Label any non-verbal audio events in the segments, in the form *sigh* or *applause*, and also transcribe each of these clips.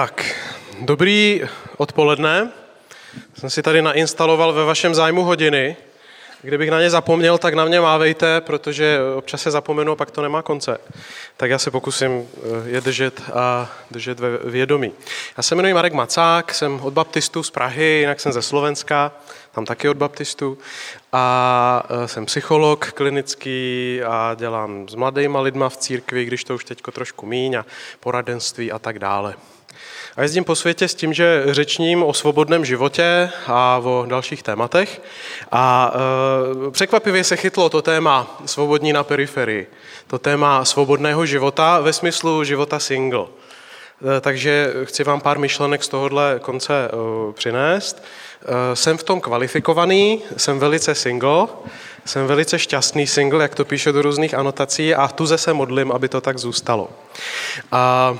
Tak, dobrý odpoledne. Jsem si tady nainstaloval ve vašem zájmu hodiny. Kdybych na ně zapomněl, tak na mě mávejte, protože občas se zapomenu a pak to nemá konce. Tak já se pokusím eh, je držet a držet ve vědomí. Já se jmenuji Marek Macák, jsem od baptistů z Prahy, jinak jsem ze Slovenska, tam taky od baptistů. A eh, jsem psycholog klinický a dělám s mladýma lidma v církvi, když to už teďko trošku míň a poradenství a tak dále. A jezdím po světě s tím, že řečním o svobodném životě a o dalších tématech. A e, překvapivě se chytlo to téma svobodní na periferii. To téma svobodného života ve smyslu života single. E, takže chci vám pár myšlenek z tohohle konce e, přinést. E, jsem v tom kvalifikovaný, jsem velice single, jsem velice šťastný single, jak to píše do různých anotací a tuze se modlím, aby to tak zůstalo. A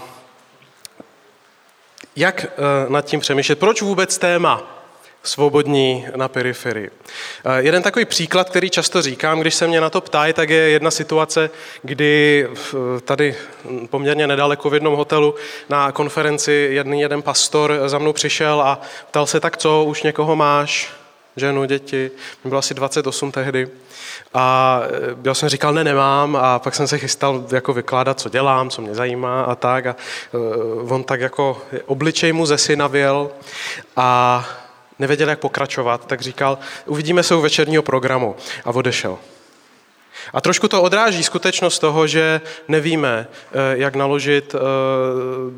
jak eh, nad tím přemýšlet? Proč vůbec téma svobodní na periferii? Eh, jeden takový příklad, který často říkám, když se mě na to ptají, tak je jedna situace, kdy tady poměrně nedaleko v jednom hotelu na konferenci jedný jeden pastor za mnou přišel a ptal se, tak co, už někoho máš? Ženu, děti. Mě bylo asi 28 tehdy. A eh, já jsem říkal, ne, nemám. A pak jsem se chystal jako vykládat, co dělám, co mě zajímá a tak. A uh, on tak jako obličej mu zesinavěl a nevěděl, jak pokračovat, tak říkal, uvidíme se u večerního programu. A odešel. A trošku to odráží skutečnost toho, že nevíme, eh, jak naložit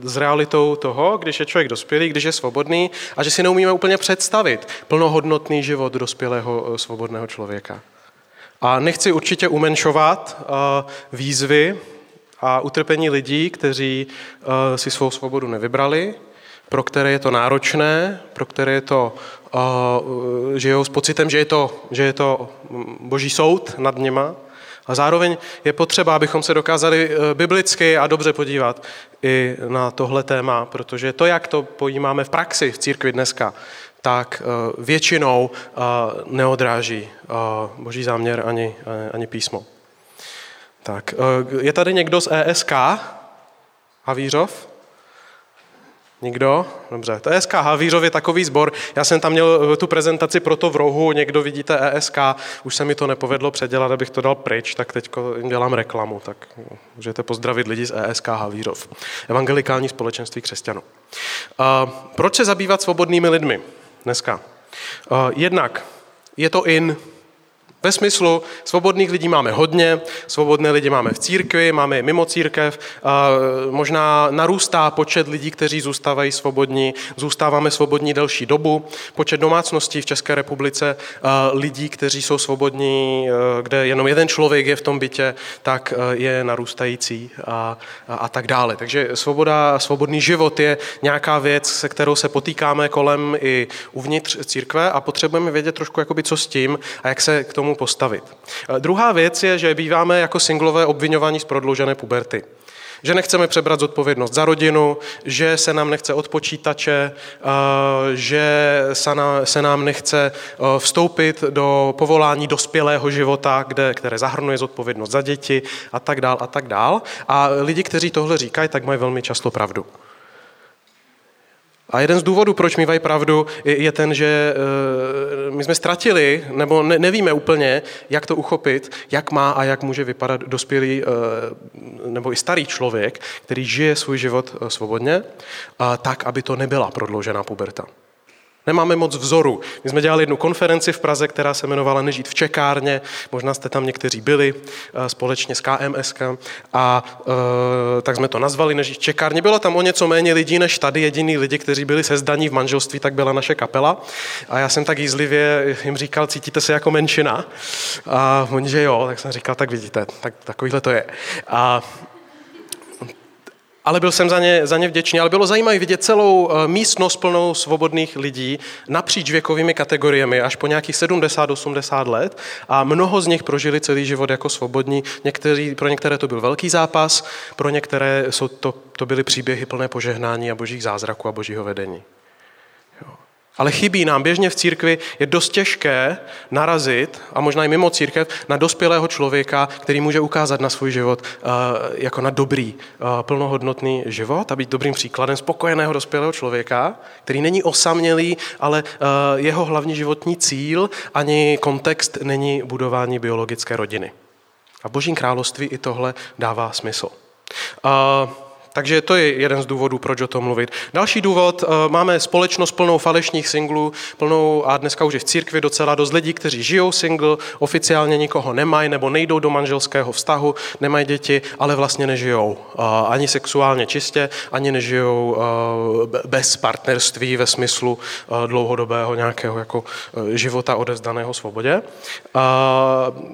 s realitou toho, když je člověk dospělý, když je svobodný a že si neumíme úplně představit plnohodnotný život dospělého svobodného člověka. A nechci určitě umenšovat eh, výzvy a utrpení lidí, kteří eh, si svou svobodu nevybrali, pro které je to náročné, pro které je to, eh, žijou s pocitem, že je to, že je to hm, boží soud nad něma. A zároveň je potřeba, abychom se dokázali biblicky a dobře podívat i na tohle téma, protože to, jak to pojímáme v praxi v církvi dneska, tak eh, většinou eh, neodráží eh, boží záměr ani, ani písmo. Tak, je tady někdo z ESK? Havířov? Nikdo? Dobře. To je takový sbor. Já jsem tam měl tu prezentaci proto v rohu, někdo vidíte ESK, už se mi to nepovedlo předělat, abych to dal pryč, tak teď jim dělám reklamu, tak můžete pozdravit lidi z ESK Havířov. Evangelikální společenství křesťanů. Proč se zabývat svobodnými lidmi? dneska. Eh, jednak je to in, ve smyslu, svobodných lidí máme hodně, svobodné lidi máme v církvi, máme je mimo církev, možná narůstá počet lidí, kteří zůstávají svobodní, zůstáváme svobodní delší dobu, počet domácností v České republice, lidí, kteří jsou svobodní, kde jenom jeden člověk je v tom bytě, tak je narůstající a, a, a tak dále. Takže svoboda, svobodný život je nějaká věc, se kterou se potýkáme kolem i uvnitř církve a potřebujeme vědět trošku, jakoby, co s tím a jak se k tomu tomu postavit. Eh, druhá věc je, že býváme jako singlové obvinování z prodloužené puberty že nechceme přebrat zodpovědnost za rodinu, že se nám nechce od počítače, eh, že se nám nechce eh, vstoupit do povolání dospělého života, kde, které zahrnuje zodpovědnost za děti a tak dál a tak dál. A lidi, kteří tohle říkají, tak mají velmi často pravdu. A jeden z důvodů, proč mývají pravdu, je ten, že eh, my jsme ztratili, nebo nevíme úplně, jak to uchopit, jak má a jak může vypadat dospělý eh, nebo i starý člověk, který žije svůj život eh, svobodně, tak, aby to nebyla prodloužená puberta. Nemáme moc vzoru. My jsme dělali jednu konferenci v Praze, která se jmenovala Nežít v čekárně. Možná jste tam někteří byli eh, společně s KMSK. A e, tak jsme to nazvali Nežít v čekárně. Bylo tam o něco méně lidí než tady. Jediný lidi, kteří byli se zdaní v manželství, tak byla naše kapela. A já jsem tak jízlivě jim říkal, cítíte se jako menšina? A oni, že jo, tak jsem říkal, tak vidíte, tak takovýhle to je. A ale byl jsem za ně, za ně vděčný. Ale bylo zajímavé vidět celou eh, místnost plnou svobodných lidí napříč věkovými kategoriemi, až po nějakých 70-80 let. A mnoho z nich prožili celý život jako svobodní. Někteří, pro některé to byl velký zápas, pro některé jsou to, to byly příběhy plné požehnání a božích zázraků a božího vedení. Ale chybí nám běžně v církvi, je dost těžké narazit, a možná i mimo církev, na dospělého člověka, který může ukázat na svůj život uh, jako na dobrý, uh, plnohodnotný život a být dobrým příkladem spokojeného dospělého člověka, který není osamělý, ale uh, jeho hlavní životní cíl ani kontext není budování biologické rodiny. A v Božím království i tohle dává smysl. Uh, takže to je jeden z důvodů, proč o tom mluvit. Další důvod, eh, máme společnost plnou falešných singlů, plnou a dneska už je v církvi docela dost lidí, kteří žijou single, oficiálně nikoho nemají nebo nejdou do manželského vztahu, nemají děti, ale vlastně nežijou eh, ani sexuálně čistě, ani nežijou eh, bez partnerství ve smyslu dlouhodobého nějakého jako života odezdaného svobodě.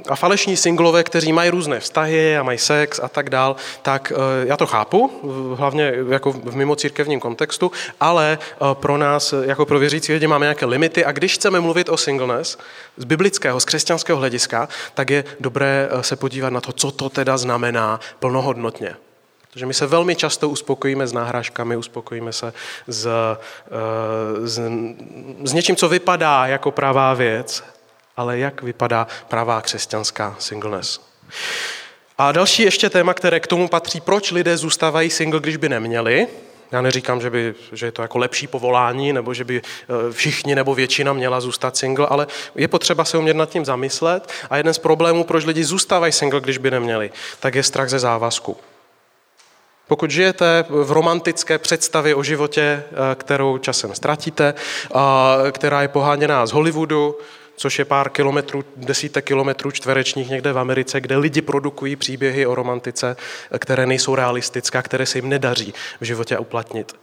A falešní singlové, kteří mají různé vztahy a mají sex a tak dál, tak já to chápu, hlavně jako v mimocírkevním kontextu, ale eh, pro nás, jako pro věřící lidi, máme nějaké limity a když chceme mluvit o singleness z biblického, z křesťanského hlediska, tak je dobré eh, se podívat na to, co to teda znamená plnohodnotně. Protože my se velmi často uspokojíme s náhražkami, uspokojíme se s, eh, s, s něčím, co vypadá jako pravá věc, ale jak vypadá pravá křesťanská singleness. A další ještě téma, které k tomu patří, proč lidé zůstávají single, když by neměli. Já neříkám, že, by, že je to jako lepší povolání, nebo že by eh, všichni nebo většina měla zůstat single, ale je potřeba se umět nad tím zamyslet. A jeden z problémů, proč lidi zůstávají single, když by neměli, tak je strach ze závazku. Pokud žijete v romantické představě o životě, eh, kterou časem ztratíte, která je poháněná z Hollywoodu, což je pár kilometrů, desítek kilometrů čtverečních někde v Americe, kde lidi produkují příběhy o romantice, které nejsou realistické, které se jim nedaří v životě uplatnit.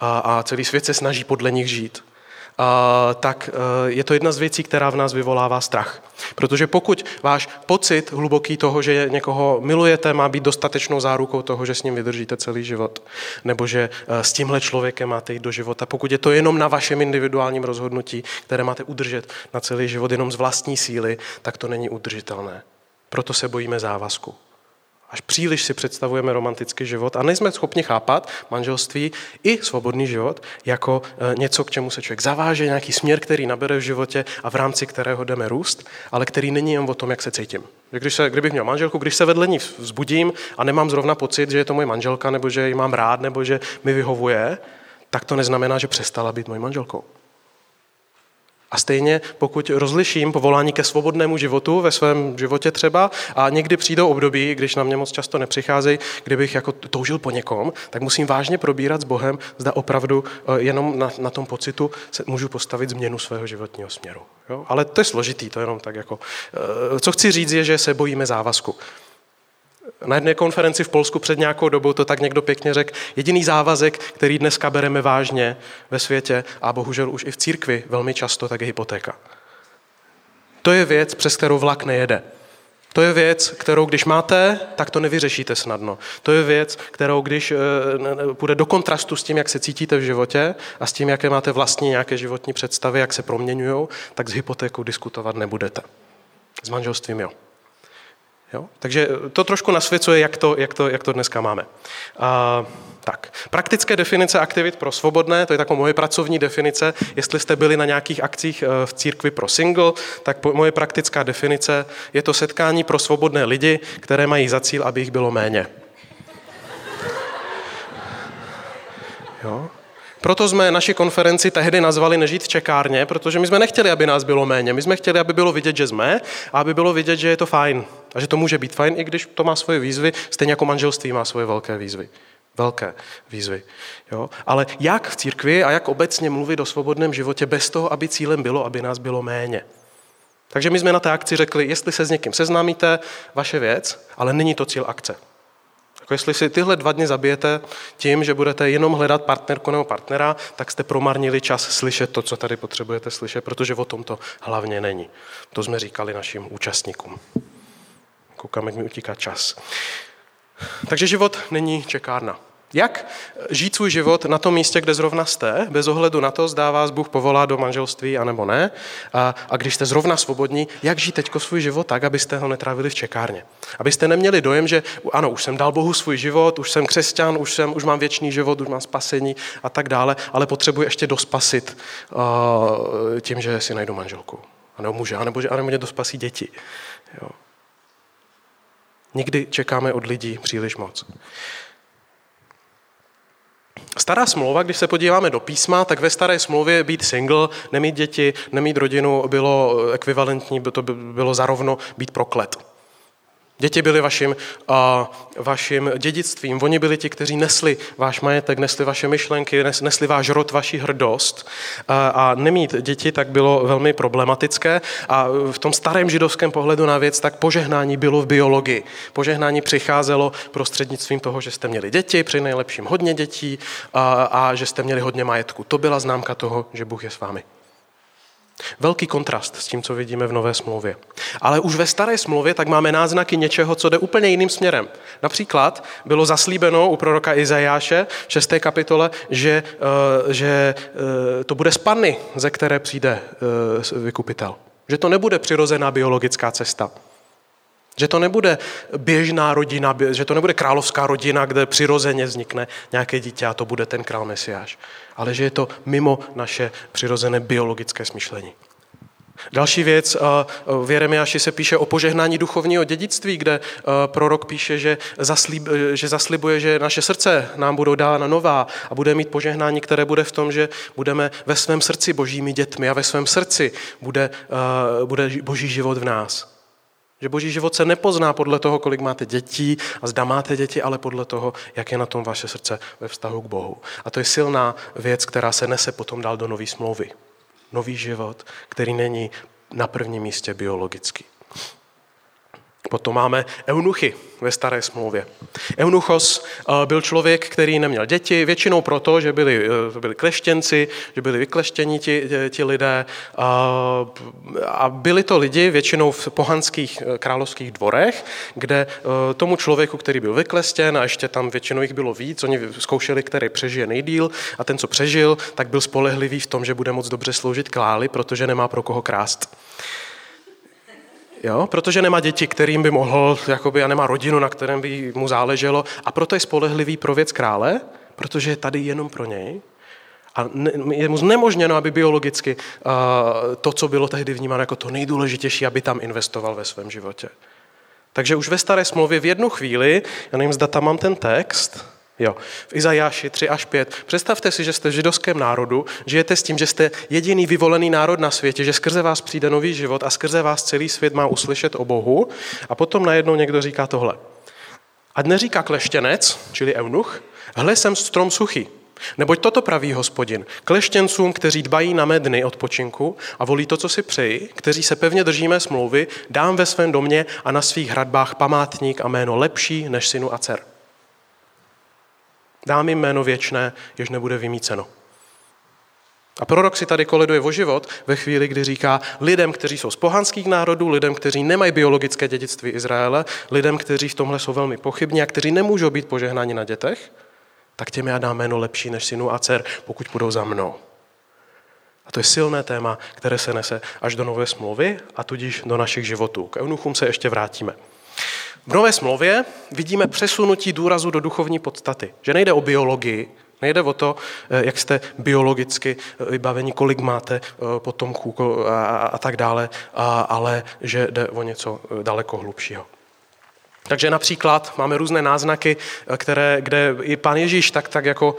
A, a celý svět se snaží podle nich žít tak e, je to jedna z věcí, která v nás vyvolává strach. Protože pokud váš pocit hluboký toho, že někoho milujete, má být dostatečnou zárukou toho, že s ním vydržíte celý život, nebo že e, s tímhle člověkem máte jít do života, pokud je to jenom na vašem individuálním rozhodnutí, které máte udržet na celý život jenom z vlastní síly, tak to není udržitelné. Proto se bojíme závazku. Až příliš si představujeme romantický život a nejsme schopni chápat manželství i svobodný život jako e, něco, k čemu se člověk zaváže, nějaký směr, který nabere v životě a v rámci kterého jdeme růst, ale který není jen o tom, jak se cítím. Když se, kdybych měl manželku, když se vedle ní vzbudím a nemám zrovna pocit, že je to moje manželka, nebo že ji mám rád, nebo že mi vyhovuje, tak to neznamená, že přestala být mojí manželkou. A stejně, pokud rozliším povolání ke svobodnému životu ve svém životě třeba a někdy přijdou období, když na mě moc často nepřicházejí, kdybych jako toužil po někom, tak musím vážně probírat s Bohem, zda opravdu eh, jenom na, na tom pocitu se můžu postavit změnu svého životního směru. Jo? Ale to je složitý, to jenom tak jako... Eh, co chci říct je, že se bojíme závazku. Na jedné konferenci v Polsku před nějakou dobou to tak někdo pěkně řekl. Jediný závazek, který dneska bereme vážně ve světě a bohužel už i v církvi velmi často, tak je hypotéka. To je věc, přes kterou vlak nejede. To je věc, kterou když máte, tak to nevyřešíte snadno. To je věc, kterou když eh, půjde do kontrastu s tím, jak se cítíte v životě a s tím, jaké máte vlastní nějaké životní představy, jak se proměňují, tak s hypotékou diskutovat nebudete. S manželstvím jo. Jo? Takže to trošku nasvěcuje, jak to, jak to, jak to dneska máme. A, tak. Praktické definice aktivit pro svobodné, to je taková moje pracovní definice. Jestli jste byli na nějakých akcích eh, v církvi pro single, tak moje praktická definice je to setkání pro svobodné lidi, které mají za cíl, aby jich bylo méně. Jo? Proto jsme naši konferenci tehdy nazvali Nežít v čekárně, protože my jsme nechtěli, aby nás bylo méně. My jsme chtěli, aby bylo vidět, že jsme a aby bylo vidět, že je to fajn. A že to může být fajn, i když to má svoje výzvy, stejně jako manželství má svoje velké výzvy. Velké výzvy. Jo? Ale jak v církvi a jak obecně mluvit o svobodném životě bez toho, aby cílem bylo, aby nás bylo méně. Takže my jsme na té akci řekli, jestli se s někým seznámíte, vaše věc, ale není to cíl akce. Jako jestli si tyhle dva dny zabijete tím, že budete jenom hledat partnerku nebo partnera, tak jste promarnili čas slyšet to, co tady potřebujete slyšet, protože o tom to hlavně není. To jsme říkali našim účastníkům. Koukám, jak mi utíká čas. Takže život není čekárna. Jak žít svůj život na tom místě, kde zrovna jste, bez ohledu na to, zdá vás Bůh povolá do manželství, anebo ne. A, a když jste zrovna svobodní, jak žít teď svůj život tak, abyste ho netrávili v čekárně. Abyste neměli dojem, že ano, už jsem dal Bohu svůj život, už jsem křesťan, už, jsem, už mám věčný život, už mám spasení a tak dále, ale potřebuji ještě dospasit uh, tím, že si najdu manželku. A nebo muže, anebo že anebo mě dospasí děti. Jo. Nikdy čekáme od lidí příliš moc. Stará smlouva, když se podíváme do písma, tak ve staré smlouvě být single, nemít děti, nemít rodinu bylo ekvivalentní, to bylo zarovno být proklet. Děti byly vaším, uh, vaším dědictvím. Oni byli ti, kteří nesli váš majetek, nesli vaše myšlenky, nesli váš rod, vaši hrdost. Uh, a nemít děti tak bylo velmi problematické. A v tom starém židovském pohledu na věc, tak požehnání bylo v biologii. Požehnání přicházelo prostřednictvím toho, že jste měli děti, při nejlepším hodně dětí a, a že jste měli hodně majetku. To byla známka toho, že Bůh je s vámi. Velký kontrast s tím, co vidíme v Nové smlouvě. Ale už ve Staré smlouvě tak máme náznaky něčeho, co jde úplně jiným směrem. Například bylo zaslíbeno u proroka Izajáše v 6. kapitole, že, eh, že eh, to bude z panny, ze které přijde eh, vykupitel. Že to nebude přirozená biologická cesta. Že to nebude běžná rodina, že to nebude královská rodina, kde přirozeně vznikne nějaké dítě a to bude ten král Mesiáš. Ale že je to mimo naše přirozené biologické smýšlení. Další věc, v Jeremiáši se píše o požehnání duchovního dědictví, kde prorok píše, že, zaslib, že zaslibuje, že naše srdce nám budou dána nová a bude mít požehnání, které bude v tom, že budeme ve svém srdci božími dětmi a ve svém srdci bude, bude boží život v nás. Že boží život se nepozná podle toho, kolik máte dětí a zda máte děti, ale podle toho, jak je na tom vaše srdce ve vztahu k Bohu. A to je silná věc, která se nese potom dál do nové smlouvy. Nový život, který není na prvním místě biologický. Potom máme eunuchy ve staré smlouvě. Eunuchos eh, byl člověk, který neměl děti, většinou proto, že byli, eh, byli kleštěnci, že byli vykleštěni ti, ti lidé. A byli to lidi většinou v pohanských eh, královských dvorech, kde tomu člověku, který byl vyklestěn, a ještě tam většinou jich bylo víc, oni zkoušeli, který přežije nejdíl, a ten, co přežil, tak byl spolehlivý v tom, že bude moc dobře sloužit králi, protože nemá pro koho krást jo? protože nemá děti, kterým by mohl, jakoby, a nemá rodinu, na kterém by mu záleželo a proto je spolehlivý pro věc krále, protože je tady jenom pro něj. A je mu znemožněno, aby biologicky uh, to, co bylo tehdy vnímáno jako to nejdůležitější, aby tam investoval ve svém životě. Takže už ve staré smlouvě v jednu chvíli, já nevím, zda tam mám ten text, Jo. V Izajáši 3 až 5. Představte si, že jste v židovském národu, žijete s tím, že jste jediný vyvolený národ na světě, že skrze vás přijde nový život a skrze vás celý svět má uslyšet o Bohu a potom najednou někdo říká tohle. A neříká kleštěnec, čili eunuch, hle jsem strom suchý. Neboť toto praví hospodin. Kleštěncům, kteří dbají na mé dny odpočinku a volí to, co si přeji, kteří se pevně držíme smlouvy, dám ve svém domě a na svých hradbách památník a jméno lepší než synu a dcer. Dám jim jméno věčné, jež nebude vymíceno. A prorok si tady koleduje o život ve chvíli, kdy říká lidem, kteří jsou z pohanských národů, lidem, kteří nemají biologické dědictví Izraele, lidem, kteří v tomhle jsou velmi pochybní a kteří nemůžou být požehnáni na dětech, tak těm já dám jméno lepší než synu a dcer, pokud půjdou za mnou. A to je silné téma, které se nese až do nové smlouvy a tudíž do našich životů. K eunuchům se ještě vrátíme. V Nové smlouvě vidíme přesunutí důrazu do duchovní podstaty. Že nejde o biologii, nejde o to, eh, jak jste biologicky eh, vybaveni, kolik máte eh, potomků a, a tak dále, ale že jde o něco daleko hlubšího. Takže například máme různé náznaky, které, kde i pán Ježíš tak, tak jako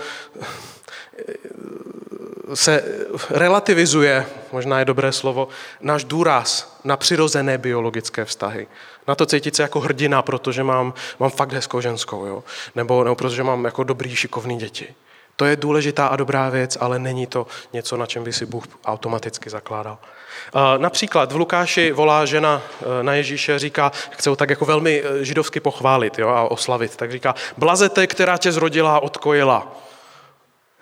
se relativizuje, možná je dobré slovo, náš důraz na přirozené biologické vztahy. Na to cítit se jako hrdina, protože mám, mám fakt hezkou ženskou, jo? Nebo, nebo protože mám jako dobrý, šikovný děti. To je důležitá a dobrá věc, ale není to něco, na čem by si Bůh automaticky zakládal. Například v Lukáši volá žena e, na Ježíše, říká, chce ho tak jako velmi e, židovsky pochválit jo, a oslavit, tak říká, blazete, která tě zrodila odkojila.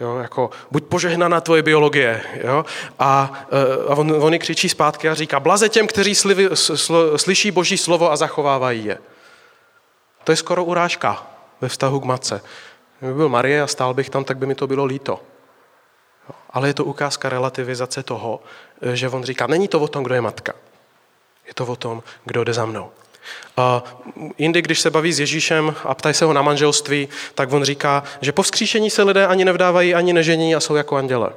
Jo, jako, buď požehnaná tvoje biologie. Jo? A, eh, a on, on křičí zpátky a říká, blaze těm, kteří slivi, sl, slyší boží slovo a zachovávají je. To je skoro urážka ve vztahu k matce. Kdyby byl Marie a stál bych tam, tak by mi to bylo líto. Ale je to ukázka relativizace toho, že on říká, není to o tom, kdo je matka. Je to o tom, kdo jde za mnou. A jindy, když se baví s Ježíšem a ptají se ho na manželství, tak on říká, že po vzkříšení se lidé ani nevdávají, ani nežení a jsou jako anděle.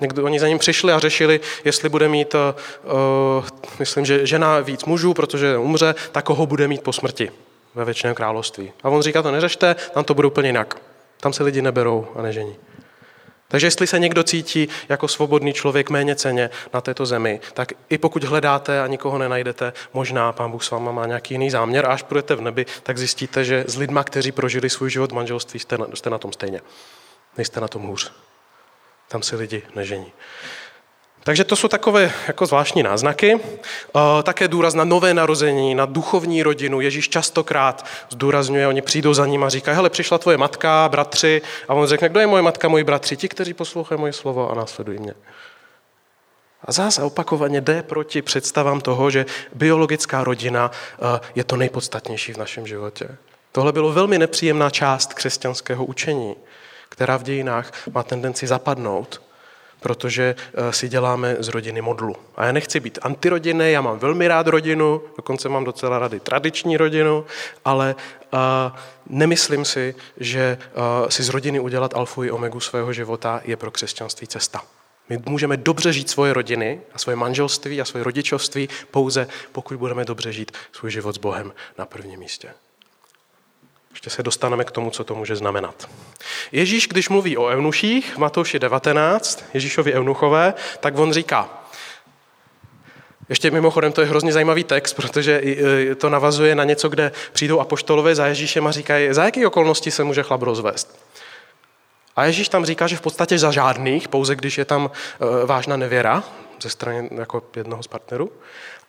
Někdo, oni za ním přišli a řešili, jestli bude mít, uh, myslím, že žena víc mužů, protože umře, tak koho bude mít po smrti ve věčném království. A on říká, to neřešte, tam to bude úplně jinak. Tam se lidi neberou a nežení. Takže jestli se někdo cítí jako svobodný člověk méně ceně na této zemi, tak i pokud hledáte a nikoho nenajdete, možná pán Bůh s váma má nějaký jiný záměr a až půjdete v nebi, tak zjistíte, že s lidma, kteří prožili svůj život v manželství, jste na, jste na tom stejně. Nejste na tom hůř. Tam se lidi nežení. Takže to jsou takové jako zvláštní náznaky. Také důraz na nové narození, na duchovní rodinu. Ježíš častokrát zdůrazňuje, oni přijdou za ním a říkají, hele, přišla tvoje matka, bratři. A on řekne, kdo je moje matka, moji bratři? Ti, kteří poslouchají moje slovo a následují mě. A zase opakovaně jde proti představám toho, že biologická rodina je to nejpodstatnější v našem životě. Tohle bylo velmi nepříjemná část křesťanského učení, která v dějinách má tendenci zapadnout protože eh, si děláme z rodiny modlu. A já nechci být antirodinný, já mám velmi rád rodinu, dokonce mám docela rady tradiční rodinu, ale uh, nemyslím si, že uh, si z rodiny udělat alfu i omegu svého života je pro křesťanství cesta. My můžeme dobře žít svoje rodiny a svoje manželství a svoje rodičovství pouze, pokud budeme dobře žít svůj život s Bohem na prvním místě. Ještě se dostaneme k tomu, co to může znamenat. Ježíš, když mluví o eunuších, Matouši 19, Ježíšovi eunuchové, tak on říká, ještě mimochodem to je hrozně zajímavý text, protože to navazuje na něco, kde přijdou apoštolové za Ježíšem a říkají, za jaké okolnosti se může chlap rozvést. A Ježíš tam říká, že v podstatě za žádných, pouze když je tam e, vážná nevěra ze strany jako jednoho z partnerů.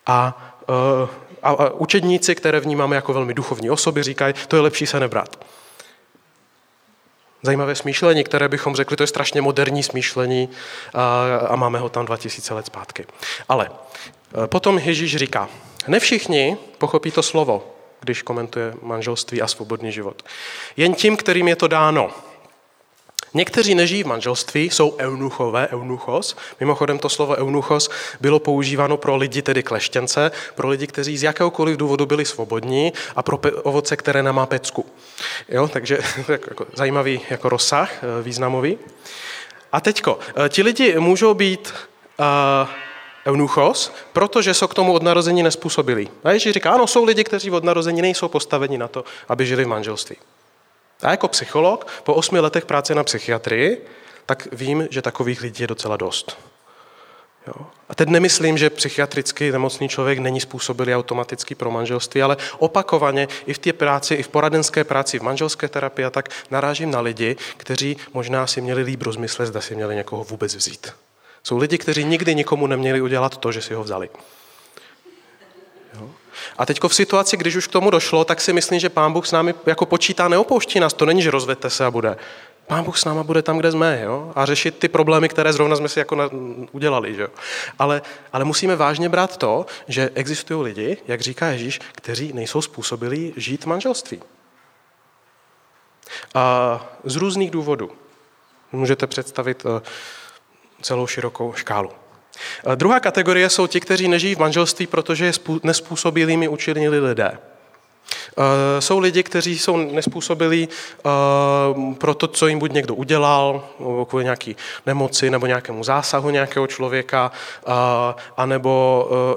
A e, a, učedníci, které vnímáme jako velmi duchovní osoby, říkají, to je lepší se nebrat. Zajímavé smýšlení, které bychom řekli, to je strašně moderní smýšlení a, a máme ho tam 2000 let zpátky. Ale e, potom Ježíš říká, ne všichni pochopí to slovo, když komentuje manželství a svobodný život. Jen tím, kterým je to dáno. Někteří nežijí v manželství, jsou eunuchové, eunuchos. Mimochodem to slovo eunuchos bylo používáno pro lidi, tedy kleštěnce, pro lidi, kteří z jakéhokoliv důvodu byli svobodní a pro ovoce, které nemá pecku. Jo, takže *laughs* jako zajímavý jako rozsah eh, významový. A teďko, eh, ti lidi můžou být uh, eunuchos, protože jsou k tomu od narození nespůsobili. A Ježíš říká, ano, jsou lidi, kteří od narození nejsou postaveni na to, aby žili v manželství. A jako psycholog po osmi letech práce na psychiatrii, tak vím, že takových lidí je docela dost. Jo. A teď nemyslím, že psychiatricky nemocný člověk není způsobilý automaticky pro manželství, ale opakovaně i v té práci, i v poradenské práci, v manželské terapii a tak narážím na lidi, kteří možná si měli líb rozmyslet, zda si měli někoho vůbec vzít. Jsou lidi, kteří nikdy nikomu neměli udělat to, že si ho vzali. Jo. A teď v situaci, když už k tomu došlo, tak si myslím, že pán Bůh s námi jako počítá, neopouští nás. To není, že rozvedte se a bude. Pán Bůh s náma bude tam, kde jsme, jo? a řešit ty problémy, které zrovna jsme si jako na, udělali. Že? Ale, ale musíme vážně brát to, že existují lidi, jak říká Ježíš, kteří nejsou způsobili žít manželství. A z různých důvodů. Můžete představit eh, celou širokou škálu. Druhá kategorie jsou ti, kteří nežijí v manželství, protože je nespůsobilými učinili lidé. Eh, jsou lidi, kteří jsou nespůsobilí eh, pro to, co jim buď někdo udělal, kvůli nějaké nemoci nebo nějakému zásahu nějakého člověka, eh, anebo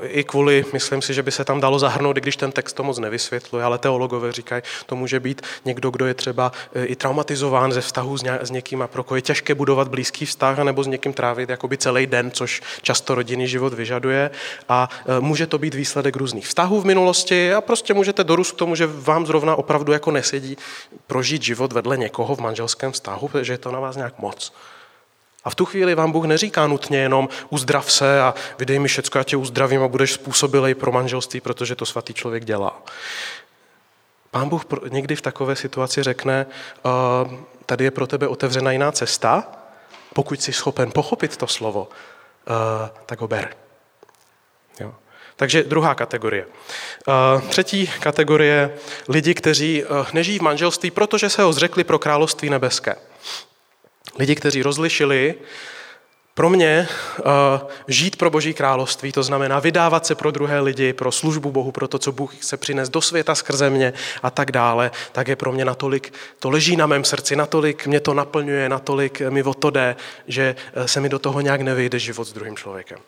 i kvůli, myslím si, že by se tam dalo zahrnout, i když ten text to moc nevysvětluje, ale teologové říkají, to může být někdo, kdo je třeba i traumatizován ze vztahu s někým a pro koho je těžké budovat blízký vztah, nebo s někým trávit jakoby celý den, což často rodinný život vyžaduje. A může to být výsledek různých vztahů v minulosti a prostě můžete dorůst tomu, že vám zrovna opravdu jako nesedí prožít život vedle někoho v manželském vztahu, protože je to na vás nějak moc. A v tu chvíli vám Bůh neříká nutně jenom uzdrav se a vydej mi všecko, já tě uzdravím a budeš způsobilej pro manželství, protože to svatý člověk dělá. Pán Bůh někdy v takové situaci řekne, tady je pro tebe otevřena jiná cesta, pokud jsi schopen pochopit to slovo, tak ho ber. Takže druhá kategorie. Uh, třetí kategorie lidi, kteří uh, nežijí v manželství, protože se ho zřekli pro království nebeské. Lidi, kteří rozlišili pro mě uh, žít pro Boží království, to znamená vydávat se pro druhé lidi, pro službu Bohu, pro to, co Bůh chce přinést do světa skrze mě a tak dále, tak je pro mě natolik, to leží na mém srdci, natolik mě to naplňuje, natolik mi o to jde, že eh, se mi do toho nějak nevejde život s druhým člověkem.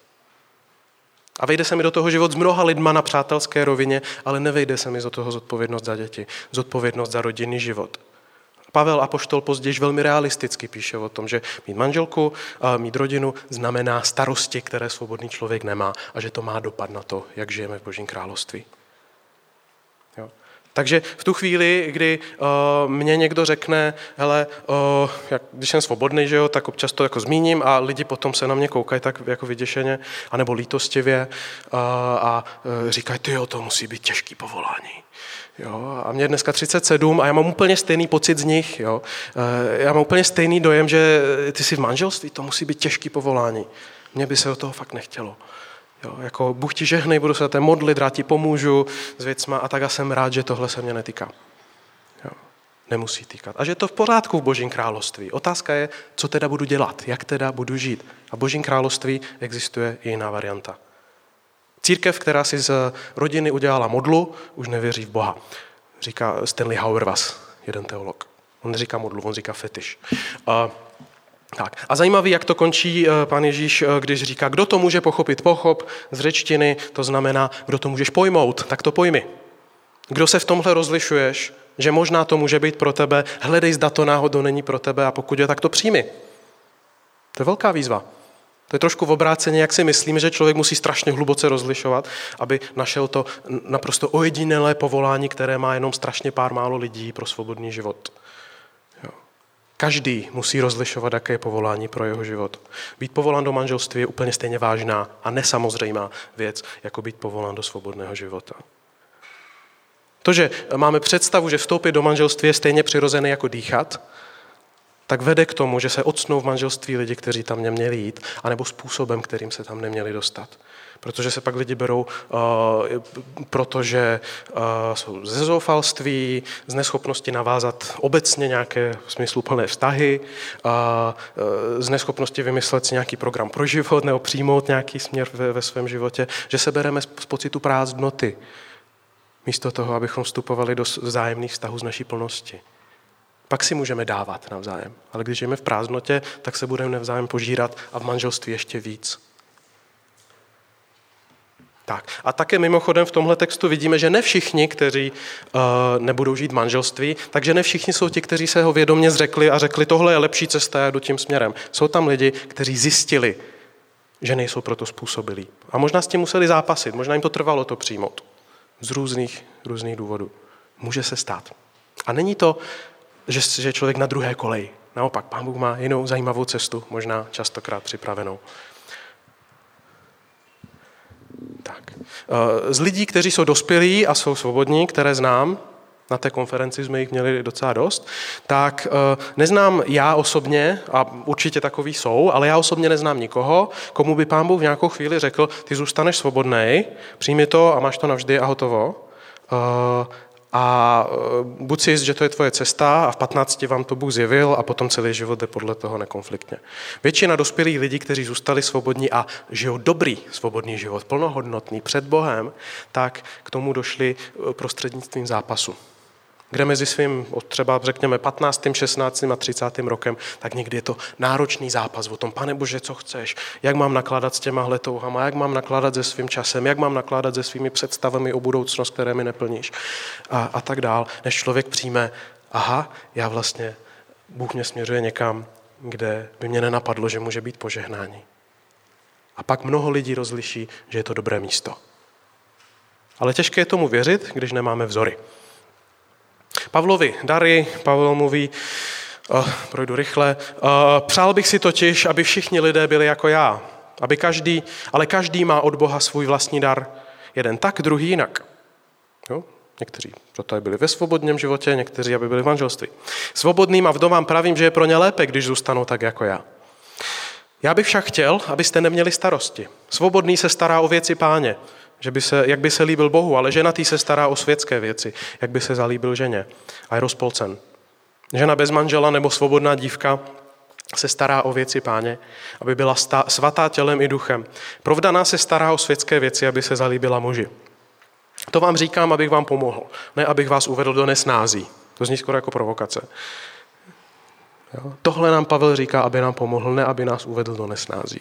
A vejde se mi do toho život s mnoha lidma na přátelské rovině, ale nevejde se mi do toho zodpovědnost za děti, zodpovědnost za rodinný život. Pavel Apoštol později velmi realisticky píše o tom, že mít manželku, mít rodinu znamená starosti, které svobodný člověk nemá a že to má dopad na to, jak žijeme v Božím království. Takže v tu chvíli, kdy uh, mě někdo řekne, hele, uh, jak, když jsem svobodný, že jo, tak občas to jako zmíním a lidi potom se na mě koukají tak jako vyděšeně, anebo lítostivě uh, a uh, říkají, ty jo, to musí být těžký povolání. Jo, a mě je dneska 37 a já mám úplně stejný pocit z nich. Jo. Eh, já mám úplně stejný dojem, že ty jsi v manželství, to musí být těžký povolání. Mně by se o toho fakt nechtělo. Jo, jako Bůh ti žehnej, budu se na té modlit, rád ti pomůžu s věcma a tak a jsem rád, že tohle se mě netýká. Jo, nemusí týkat. A že to v pořádku v Božím království. Otázka je, co teda budu dělat, jak teda budu žít. A v Božím království existuje jiná varianta. Církev, která si z rodiny udělala modlu, už nevěří v Boha. Říká Stanley Hauerwas, jeden teolog. On neříká modlu, on říká fetiš. A, tak. A zajímavý, jak to končí eh, pan Ježíš, eh, když říká, kdo to může pochopit, pochop z řečtiny, to znamená, kdo to můžeš pojmout, tak to pojmi. Kdo se v tomhle rozlišuješ, že možná to může být pro tebe, hledej, zda to náhodou není pro tebe a pokud je, tak to přijmi. To je velká výzva. To je trošku v obráceně, jak si myslíme, že člověk musí strašně hluboce rozlišovat, aby našel to naprosto ojedinělé povolání, které má jenom strašně pár málo lidí pro svobodný život. Každý musí rozlišovat, jaké je povolání pro jeho život. Být povolán do manželství je úplně stejně vážná a nesamozřejmá věc, jako být povolán do svobodného života. To, že máme představu, že vstoupit do manželství je stejně přirozené jako dýchat, tak vede k tomu, že se odsnou v manželství lidi, kteří tam neměli jít, anebo způsobem, kterým se tam neměli dostat. Protože se pak lidi berou, uh, protože uh, jsou ze zoufalství, z neschopnosti navázat obecně nějaké smysluplné vztahy, uh, z neschopnosti vymyslet si nějaký program pro život nebo přijmout nějaký směr ve, ve svém životě, že se bereme z, z pocitu prázdnoty, místo toho, abychom vstupovali do vzájemných vztahů z naší plnosti pak si můžeme dávat navzájem. Ale když žijeme v prázdnotě, tak se budeme navzájem požírat a v manželství ještě víc. Tak. A také mimochodem v tomhle textu vidíme, že ne všichni, kteří uh, nebudou žít manželství, takže ne všichni jsou ti, kteří se ho vědomě zřekli a řekli, tohle je lepší cesta, já jdu tím směrem. Jsou tam lidi, kteří zjistili, že nejsou proto způsobilí. A možná s tím museli zápasit, možná jim to trvalo to přijmout. Z různých, různých důvodů. Může se stát. A není to že, že člověk na druhé koleji. Naopak, pán Bůh má jinou zajímavou cestu, možná častokrát připravenou. Tak. Eh, z lidí, kteří jsou dospělí a jsou svobodní, které znám, na té konferenci jsme jich měli docela dost, tak eh, neznám já osobně, a určitě takový jsou, ale já osobně neznám nikoho, komu by pán Bůh v nějakou chvíli řekl, ty zůstaneš svobodný, přijmi to a máš to navždy a hotovo. A e, buď si jist, že to je tvoje cesta a v 15 vám to Bůh zjevil a potom celý život jde podle toho nekonfliktně. Většina dospělých lidí, kteří zůstali svobodní a žijou dobrý svobodný život, plnohodnotný před Bohem, tak k tomu došli e, prostřednictvím zápasu kde mezi svým, třeba řekněme 15., 16. a 30. rokem, tak někdy je to náročný zápas o tom, pane Bože, co chceš, jak mám nakládat s těma touhama, jak mám nakládat se svým časem, jak mám nakládat se svými představami o budoucnost, které mi neplníš a, a tak dál, než člověk přijme, aha, já vlastně, Bůh mě směřuje někam, kde by mě nenapadlo, že může být požehnání. A pak mnoho lidí rozliší, že je to dobré místo. Ale těžké je tomu věřit, když nemáme vzory. Pavlovi dary, Pavel mluví, uh, projdu rychle, uh, přál bych si totiž, aby všichni lidé byli jako já, aby každý, ale každý má od Boha svůj vlastní dar. Jeden tak, druhý jinak. Jo? Někteří proto byli ve svobodném životě, někteří, aby byli v manželství. Svobodným a vdovám pravím, že je pro ně lépe, když zůstanou tak jako já. Já bych však chtěl, abyste neměli starosti. Svobodný se stará o věci páně. Že by se, jak by se líbil Bohu, ale ženatý se stará o světské věci, jak by se zalíbil ženě a je rozpolcen. Žena bez manžela nebo svobodná dívka se stará o věci páně, aby byla svatá tělem i duchem. Provdaná se stará o světské věci, aby se zalíbila muži. To vám říkám, abych vám pomohl, ne abych vás uvedl do nesnází. To zní skoro jako provokace. Jo? Tohle nám Pavel říká, aby nám pomohl, ne aby nás uvedl do nesnází.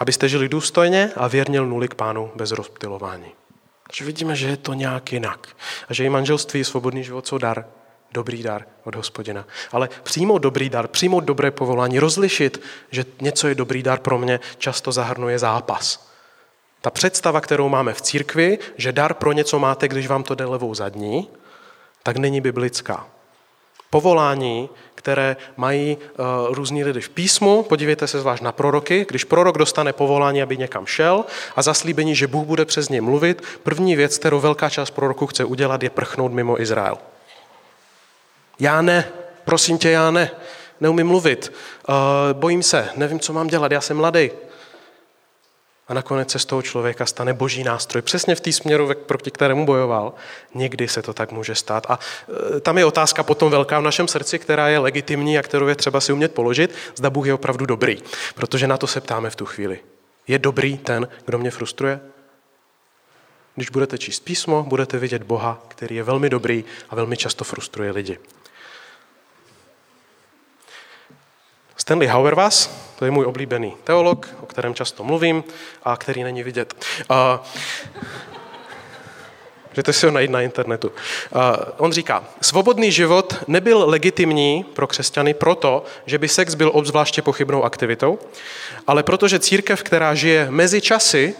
Abyste žili důstojně a věrně nuli k pánu bez rozptilování. Takže vidíme, že je to nějak jinak. A že i manželství, svobodný život jsou dar, dobrý dar od hospodina. Ale přijmout dobrý dar, přijmout dobré povolání, rozlišit, že něco je dobrý dar pro mě, často zahrnuje zápas. Ta představa, kterou máme v církvi, že dar pro něco máte, když vám to jde levou zadní, tak není biblická. Povolání, které mají uh, různí lidi v písmu, podívejte se zvlášť na proroky, když prorok dostane povolání, aby někam šel a zaslíbení, že Bůh bude přes něj mluvit, první věc, kterou velká část proroků chce udělat, je prchnout mimo Izrael. Já ne, prosím tě, já ne, neumím mluvit, uh, bojím se, nevím, co mám dělat, já jsem mladý, a nakonec se z toho člověka stane boží nástroj. Přesně v té směru, proti kterému bojoval. Někdy se to tak může stát. A e, tam je otázka potom velká v našem srdci, která je legitimní a kterou je třeba si umět položit, zda Bůh je opravdu dobrý. Protože na to se ptáme v tu chvíli. Je dobrý ten, kdo mě frustruje? Když budete číst písmo, budete vidět Boha, který je velmi dobrý a velmi často frustruje lidi. Stanley Hauerwas, to je můj oblíbený teolog, o kterém často mluvím a který není vidět. A, Můžete si ho najít na internetu. On říká, svobodný život nebyl legitimní pro křesťany proto, že by sex byl obzvláště pochybnou aktivitou, ale protože církev, která žije mezi časy,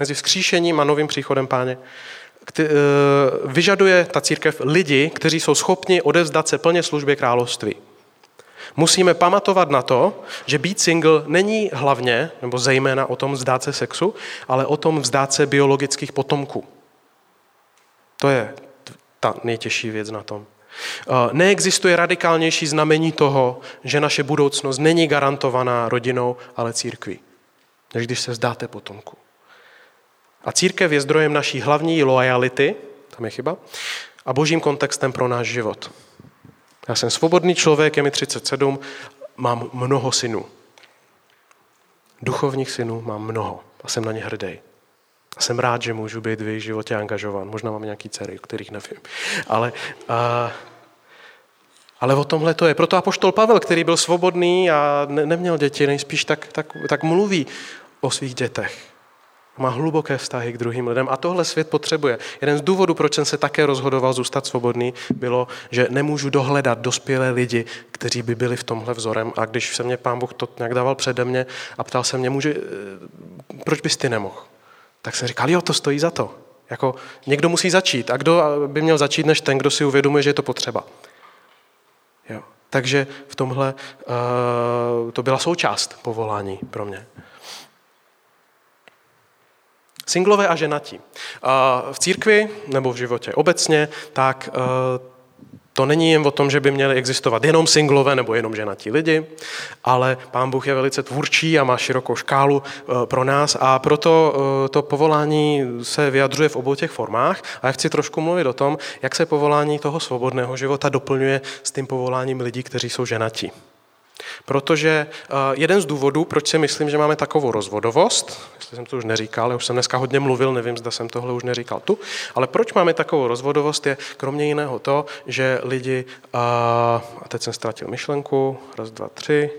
mezi vzkříšením a novým příchodem páně, e, vyžaduje ta církev lidi, kteří jsou schopni odevzdat se plně službě království. Musíme pamatovat na to, že být single není hlavně, nebo zejména o tom vzdát se sexu, ale o tom vzdát se biologických potomků. To je ta nejtěžší věc na tom. Eh, neexistuje radikálnější znamení toho, že naše budoucnost není garantovaná rodinou, ale církví, než když se vzdáte potomku. A církev je zdrojem naší hlavní lojality, tam je chyba, a božím kontextem pro náš život. Já jsem svobodný člověk, je mi 37, mám mnoho synů. Duchovních synů mám mnoho a jsem na ně hrdý. A jsem rád, že můžu být v jejich životě angažován. Možná mám nějaký dcery, o kterých nevím. Ale, a, ale o tomhle to je. Proto apoštol Pavel, který byl svobodný a ne, neměl děti, nejspíš tak, tak, tak mluví o svých dětech. Má hluboké vztahy k druhým lidem a tohle svět potřebuje. Jeden z důvodů, proč jsem se také rozhodoval zůstat svobodný, bylo, že nemůžu dohledat dospělé lidi, kteří by byli v tomhle vzorem. A když se mě pán Bůh to nějak dával přede mě a ptal se mě, může, eh, proč bys ty nemohl? Tak jsem říkal, jo, to stojí za to. Jako někdo musí začít. A kdo by měl začít, než ten, kdo si uvědomuje, že je to potřeba. Jo. Takže v tomhle uh, to byla součást povolání pro mě. Singlové a ženatí. V církvi nebo v životě obecně, tak e, to není jen o tom, že by měly existovat jenom singlové nebo jenom ženatí lidi, ale Pán Bůh je velice tvůrčí a má širokou škálu e, pro nás a proto e, to povolání se vyjadřuje v obou těch formách a já chci trošku mluvit o tom, jak se povolání toho svobodného života doplňuje s tím povoláním lidí, kteří jsou ženatí. Protože eh, jeden z důvodů, proč si myslím, že máme takovou rozvodovost, jestli jsem to už neříkal, už jsem dneska hodně mluvil, nevím, zda jsem tohle už neříkal tu, ale proč máme takovou rozvodovost je kromě jiného to, že lidi, eh, a teď jsem ztratil myšlenku, raz, dva, tři,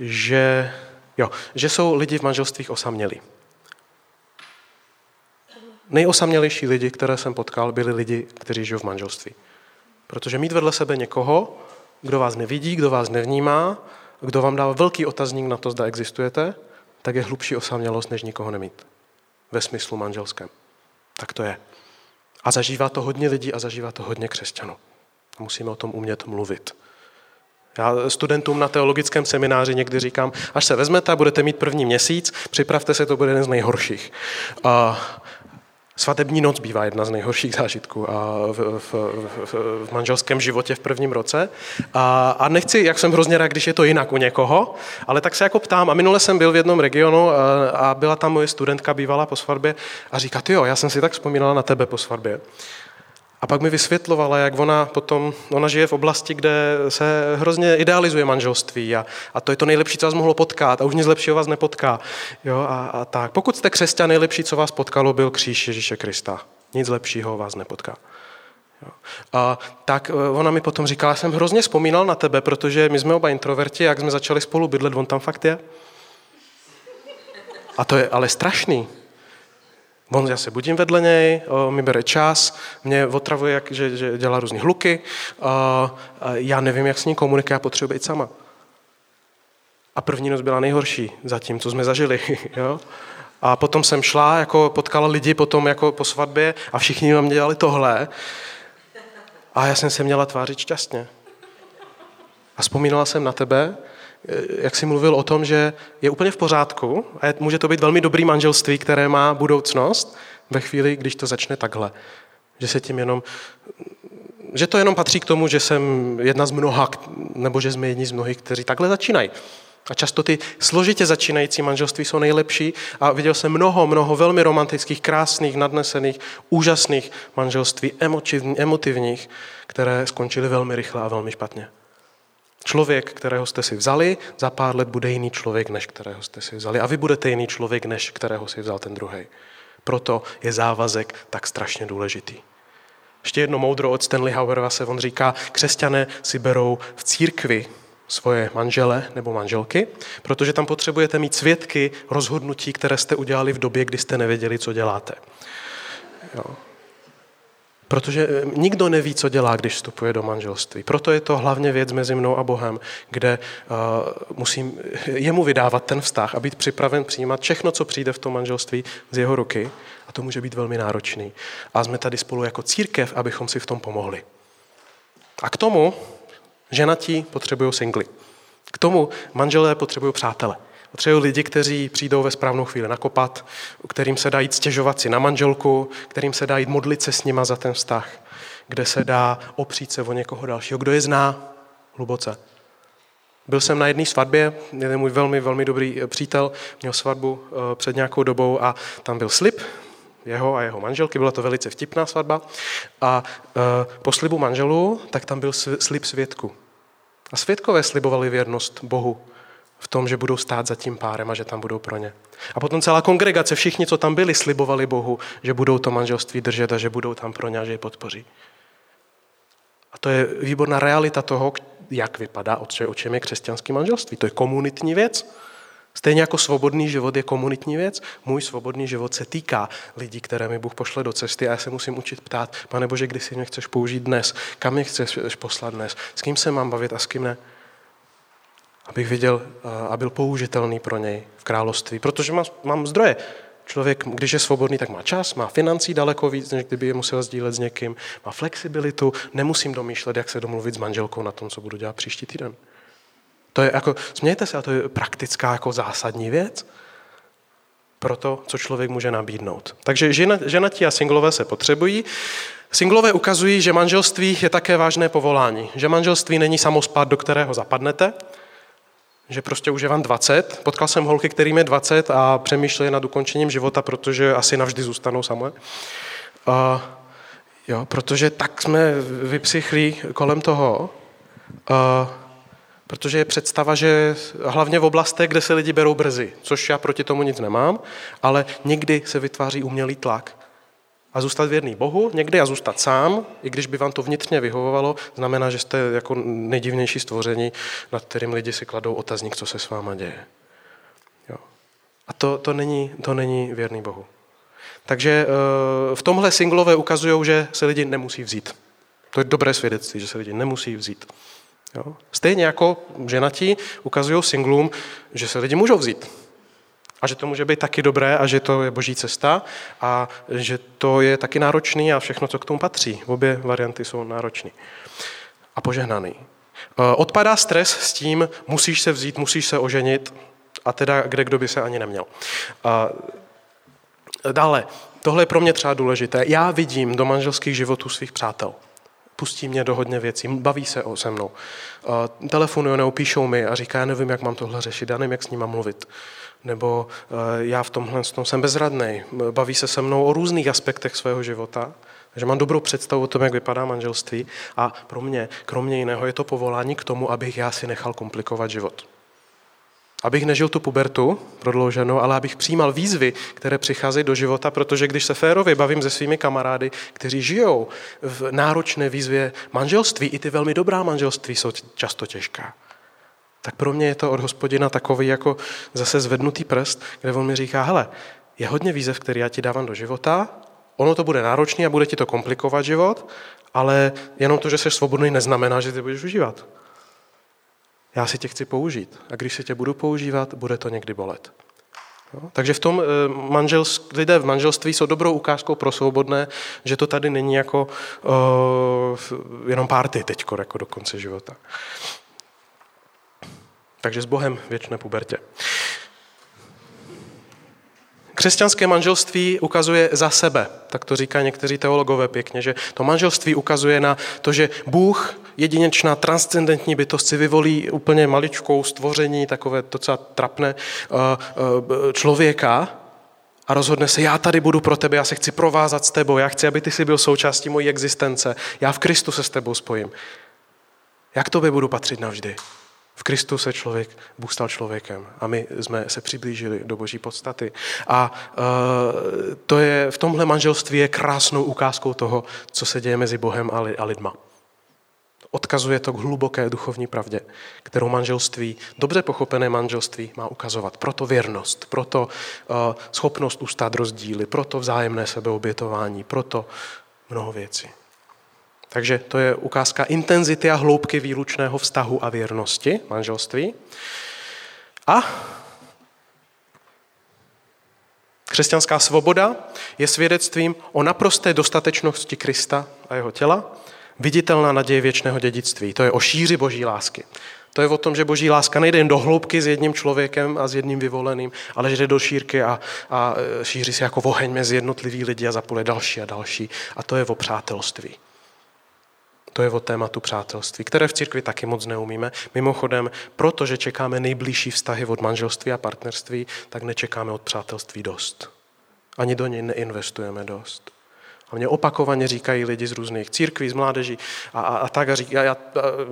že, jo, že jsou lidi v manželstvích osamělí. Nejosamělejší lidi, které jsem potkal, byli lidi, kteří žijou v manželství. Protože mít vedle sebe někoho, kdo vás nevidí, kdo vás nevnímá, kdo vám dá velký otazník na to, zda existujete, tak je hlubší osamělost, než nikoho nemít. Ve smyslu manželském. Tak to je. A zažívá to hodně lidí a zažívá to hodně křesťanů. Musíme o tom umět mluvit. Já studentům na teologickém semináři někdy říkám, až se vezmete a budete mít první měsíc, připravte se, to bude jeden z nejhorších. A, Svatební noc bývá jedna z nejhorších zážitků a v, v, v, v manželském životě v prvním roce. A, a nechci, jak jsem hrozně rád, když je to jinak u někoho, ale tak se jako ptám. A minule jsem byl v jednom regionu a, a byla tam moje studentka bývalá po svatbě a říká, ty jo, já jsem si tak vzpomínala na tebe po svatbě. A pak mi vysvětlovala, jak ona potom, ona žije v oblasti, kde se hrozně idealizuje manželství a, a to je to nejlepší, co vás mohlo potkat a už nic lepšího vás nepotká. Jo, a, a tak. Pokud jste křesťan, nejlepší, co vás potkalo, byl kříž Ježíše Krista. Nic lepšího vás nepotká. Jo. A tak eh, ona mi potom říkala, jsem hrozně vzpomínal na tebe, protože my jsme oba introverti, jak jsme začali spolu bydlet, on tam fakt je. A to je ale strašný. On, já se budím vedle něj, mi bere čas, mě otravuje, jak, že, že dělá různé hluky, já nevím, jak s ním komunikuje, já potřebuji být sama. A první noc byla nejhorší zatím, co jsme zažili. *laughs* Jo? A potom jsem šla, jako potkala lidi potom jako po svatbě a všichni vám dělali tohle. A já jsem se měla tvářit šťastně. A vzpomínala jsem na tebe jak jsi mluvil o tom, že je úplně v pořádku a může to být velmi dobrý manželství, které má budoucnost ve chvíli, když to začne takhle. Že se tím jenom, že to jenom patří k tomu, že jsem jedna z mnoha, nebo že jsme jedni z mnohých, kteří takhle začínají. A často ty složitě začínající manželství jsou nejlepší a viděl jsem mnoho, mnoho velmi romantických, krásných, nadnesených, úžasných manželství, emotivních, které skončily velmi rychle a velmi špatně. Člověk, kterého jste si vzali, za pár let bude jiný člověk, než kterého jste si vzali. A vy budete jiný člověk, než kterého si vzal ten druhý. Proto je závazek tak strašně důležitý. Ještě jedno moudro od Stanley Hauerova se on říká, křesťané si berou v církvi svoje manžele nebo manželky, protože tam potřebujete mít svědky rozhodnutí, které jste udělali v době, kdy jste nevěděli, co děláte. Jo. Protože eh, nikdo neví, co dělá, když vstupuje do manželství. Proto je to hlavně věc mezi mnou a Bohem, kde uh, musím *laughs* jemu vydávat ten vztah a být připraven přijímat všechno, co přijde v tom manželství z jeho ruky. A to může být velmi náročný. A jsme tady spolu jako církev, abychom si v tom pomohli. A k tomu ženatí potřebují singly. K tomu manželé potřebují přátele. Potřebuji lidi, kteří přijdou ve správnou chvíli nakopat, kterým se dá jít stěžovat si na manželku, kterým se dá jít modlit se s nima za ten vztah, kde se dá opřít se o někoho dalšího, kdo je zná hluboce. Byl jsem na jedné svatbě, jeden můj velmi, velmi dobrý eh, přítel měl svatbu eh, před nějakou dobou a tam byl slib jeho a jeho manželky, byla to velice vtipná svatba a eh, po slibu manželů, tak tam byl slib svědku. A svědkové slibovali věrnost Bohu v tom, že budou stát za tím párem a že tam budou pro ně. A potom celá kongregace, všichni, co tam byli, slibovali Bohu, že budou to manželství držet a že budou tam pro ně a že je podpoří. A to je výborná realita toho, jak vypadá, o čem je křesťanské manželství. To je komunitní věc. Stejně jako svobodný život je komunitní věc, můj svobodný život se týká lidí, které mi Bůh pošle do cesty a já se musím učit ptát, pane Bože, kdy si mě chceš použít dnes, kam mě chceš poslat dnes, s kým se mám bavit a s kým ne abych viděl a byl použitelný pro něj v království. Protože mám, mám zdroje. Člověk, když je svobodný, tak má čas, má financí daleko víc, než kdyby je musel sdílet s někým, má flexibilitu, nemusím domýšlet, jak se domluvit s manželkou na tom, co budu dělat příští týden. To je jako, smějte se, a to je praktická jako zásadní věc pro to, co člověk může nabídnout. Takže žena, ženatí a singlové se potřebují. Singlové ukazují, že manželství je také vážné povolání. Že manželství není samospát, do kterého zapadnete, že prostě už je vám 20. Potkal jsem holky, kterým je 20 a přemýšleli nad ukončením života, protože asi navždy zůstanou samé. Uh, jo, protože tak jsme vypsychlí kolem toho, uh, protože je představa, že hlavně v oblastech, kde se lidi berou brzy, což já proti tomu nic nemám, ale někdy se vytváří umělý tlak a zůstat věrný Bohu někdy a zůstat sám, i když by vám to vnitřně vyhovovalo, znamená, že jste jako nejdivnější stvoření, nad kterým lidi si kladou otazník, co se s váma děje. Jo. A to, to, není, to není věrný Bohu. Takže eh, v tomhle singlové ukazují, že se lidi nemusí vzít. To je dobré svědectví, že se lidi nemusí vzít. Jo. Stejně jako ženatí ukazují singlům, že se lidi můžou vzít. A že to může být taky dobré a že to je boží cesta a že to je taky náročný a všechno, co k tomu patří. Obě varianty jsou náročné. A požehnaný. Eh, odpadá stres s tím, musíš se vzít, musíš se oženit a teda kde kdo by se ani neměl. A dále, Tohle je pro mě třeba důležité. Já vidím do manželských životů svých přátel. Pustí mě do hodně věcí, baví se o se mnou. Uh, telefonují nebo píšou mi a říká, já nevím, jak mám tohle řešit, já nevím, jak s ním mám mluvit. Nebo uh, já v tomhle jsem bezradný. Baví se se mnou o různých aspektech svého života. Takže mám dobrou představu o tom, jak vypadá manželství. A pro mě, kromě jiného, je to povolání k tomu, abych já si nechal komplikovat život. Abych nežil tu pubertu prodlouženou, ale abych přijímal výzvy, které přicházejí do života, protože když se férově bavím se svými kamarády, kteří žijou v náročné výzvě manželství, i ty velmi dobrá manželství jsou často těžká. Tak pro mě je to od hospodina takový jako zase zvednutý prst, kde on mi říká, hele, je hodně výzev, který já ti dávám do života, ono to bude náročný a bude ti to komplikovat život, ale jenom to, že jsi svobodný, neznamená, že ty budeš užívat. Já si tě chci použít. A když si tě budu používat, bude to někdy bolet. No, takže v tom eh, manželství, lidé v manželství jsou dobrou ukázkou pro svobodné, že to tady není jako uh, jenom párty teď, jako do konce života. Takže s Bohem věčné pubertě. Křesťanské manželství ukazuje za sebe, tak to říká někteří teologové pěkně, že to manželství ukazuje na to, že Bůh, jedinečná transcendentní bytost, si vyvolí úplně maličkou stvoření, takové docela trapné eh, eh, člověka a rozhodne se, já tady budu pro tebe, já se chci provázat s tebou, já chci, aby ty si byl součástí mojí existence, já v Kristu se s tebou spojím. Jak tobě budu patřit navždy? Kristu se člověk, Bůh stal člověkem a my jsme se přiblížili do boží podstaty. A uh, to je, v tomhle manželství je krásnou ukázkou toho, co se děje mezi Bohem a, li, a lidma. Odkazuje to k hluboké duchovní pravdě, kterou manželství, dobře pochopené manželství, má ukazovat. Proto věrnost, proto uh, schopnost ustát rozdíly, proto vzájemné sebeobětování, proto mnoho věcí. Takže to je ukázka intenzity a hloubky výlučného vztahu a věrnosti manželství. A křesťanská svoboda je svědectvím o naprosté dostatečnosti Krista a jeho těla, viditelná naděje věčného dědictví. To je o šíři boží lásky. To je o tom, že boží láska nejde jen do hloubky s jedním člověkem a s jedním vyvoleným, ale že jde do šírky a, a šíří se jako oheň mezi jednotlivý lidi a zapole další a další. A to je o přátelství. To je o tématu přátelství, které v církvi taky moc neumíme. Mimochodem, protože čekáme nejbližší vztahy od manželství a partnerství, tak nečekáme od přátelství dost. Ani do něj neinvestujeme dost. A mě opakovaně říkají lidi z různých církví, z mládeží a, a, a tak a, říká, já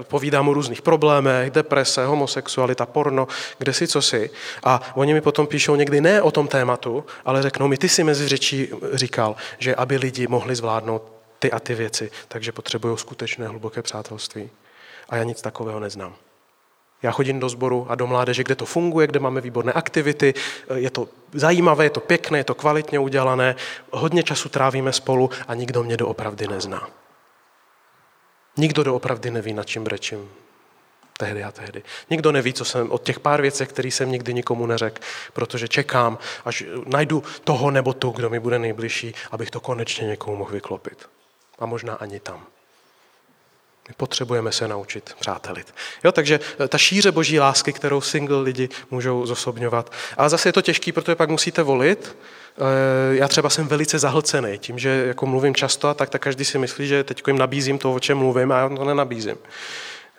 povídám o různých problémech, deprese, homosexualita, porno, kde si, co si. A oni mi potom píšou někdy ne o tom tématu, ale řeknou mi, ty si mezi řečí říkal, že aby lidi mohli zvládnout ty a ty věci, takže potřebují skutečné hluboké přátelství. A já nic takového neznám. Já chodím do sboru a do mládeže, kde to funguje, kde máme výborné aktivity, je to zajímavé, je to pěkné, je to kvalitně udělané, hodně času trávíme spolu a nikdo mě doopravdy nezná. Nikdo doopravdy neví, na čím brečím tehdy a tehdy. Nikdo neví, co jsem od těch pár věcí, které jsem nikdy nikomu neřekl, protože čekám, až najdu toho nebo tu, kdo mi bude nejbližší, abych to konečně někomu mohl vyklopit a možná ani tam. My potřebujeme se naučit přátelit. Jo, takže eh, ta šíře boží lásky, kterou single lidi můžou zosobňovat. Ale zase je to těžký, protože pak musíte volit. Eh, já třeba jsem velice zahlcený tím, že jako mluvím často a tak, tak každý si myslí, že teď jim nabízím to, o čem mluvím a já to nenabízím.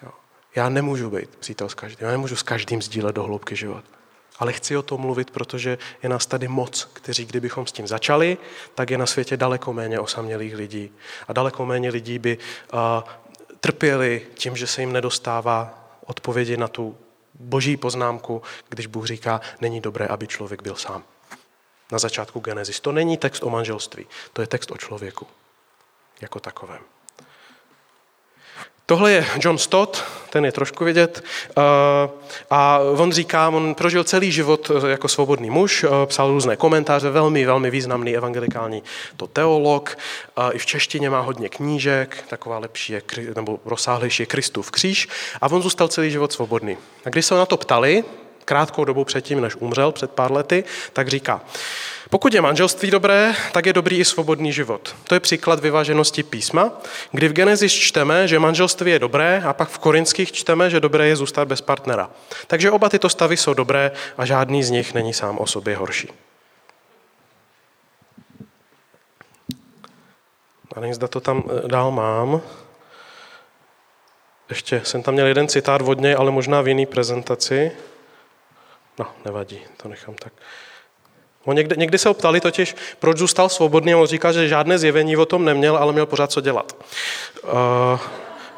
Jo. Já nemůžu být přítel s každým, já nemůžu s každým sdílet do hloubky život. Ale chci o tom mluvit, protože je nás tady moc, kteří kdybychom s tím začali, tak je na světě daleko méně osamělých lidí. A daleko méně lidí by uh, trpěli tím, že se jim nedostává odpovědi na tu boží poznámku, když Bůh říká, není dobré, aby člověk byl sám. Na začátku Genesis. To není text o manželství, to je text o člověku jako takovém. Tohle je John Stott, ten je trošku vidět. Eh, a on říká, on prožil celý život jako svobodný muž, eh, psal různé komentáře, velmi, velmi významný evangelikální to teolog. Eh, I v češtině má hodně knížek, taková lepší je, nebo rozsáhlejší je Kristův kříž. A on zůstal celý život svobodný. A když se na to ptali, krátkou dobu předtím, než umřel, před pár lety, tak říká, pokud je manželství dobré, tak je dobrý i svobodný život. To je příklad vyváženosti písma, kdy v Genesis čteme, že manželství je dobré a pak v Korinských čteme, že dobré je zůstat bez partnera. Takže oba tyto stavy jsou dobré a žádný z nich není sám o sobě horší. A nevím, zda to tam eh, dál mám. Ještě jsem tam měl jeden citát vodně, ale možná v jiný prezentaci. No, nevadí, to nechám tak. On někdy, někdy se ho ptali totiž, proč zůstal svobodný a on říká, že žádné zjevení o tom neměl, ale měl pořád co dělat. Uh,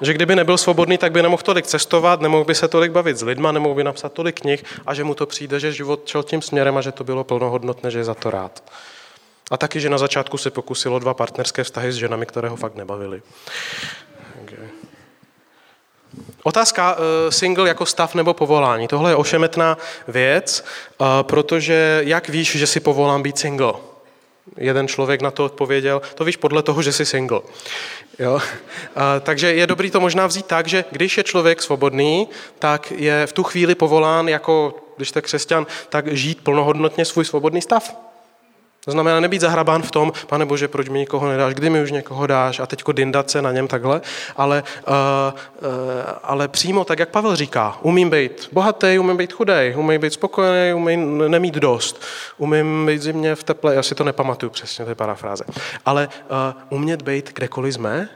že kdyby nebyl svobodný, tak by nemohl tolik cestovat, nemohl by se tolik bavit s lidma, nemohl by napsat tolik knih a že mu to přijde, že život šel tím směrem a že to bylo plnohodnotné, že je za to rád. A taky, že na začátku se pokusilo dva partnerské vztahy s ženami, které ho fakt nebavily. Otázka uh, single jako stav nebo povolání. Tohle je ošemetná věc, uh, protože jak víš, že si povolám být single? Jeden člověk na to odpověděl, to víš podle toho, že jsi single. Jo? A, takže je dobrý to možná vzít tak, že když je člověk svobodný, tak je v tu chvíli povolán jako, když jste křesťan, tak žít plnohodnotně svůj svobodný stav. To znamená nebýt zahrabán v tom, pane Bože, proč mi nikoho nedáš, kdy mi už někoho dáš? A teďko dindat se na něm takhle, ale, uh, uh, ale přímo tak, jak Pavel říká, umím být bohatý, umím být chudej, umím být spokojený, umím nemít dost, umím být zimně v teple, já si to nepamatuju přesně, to je parafráze, ale uh, umět být kdekoliv jsme,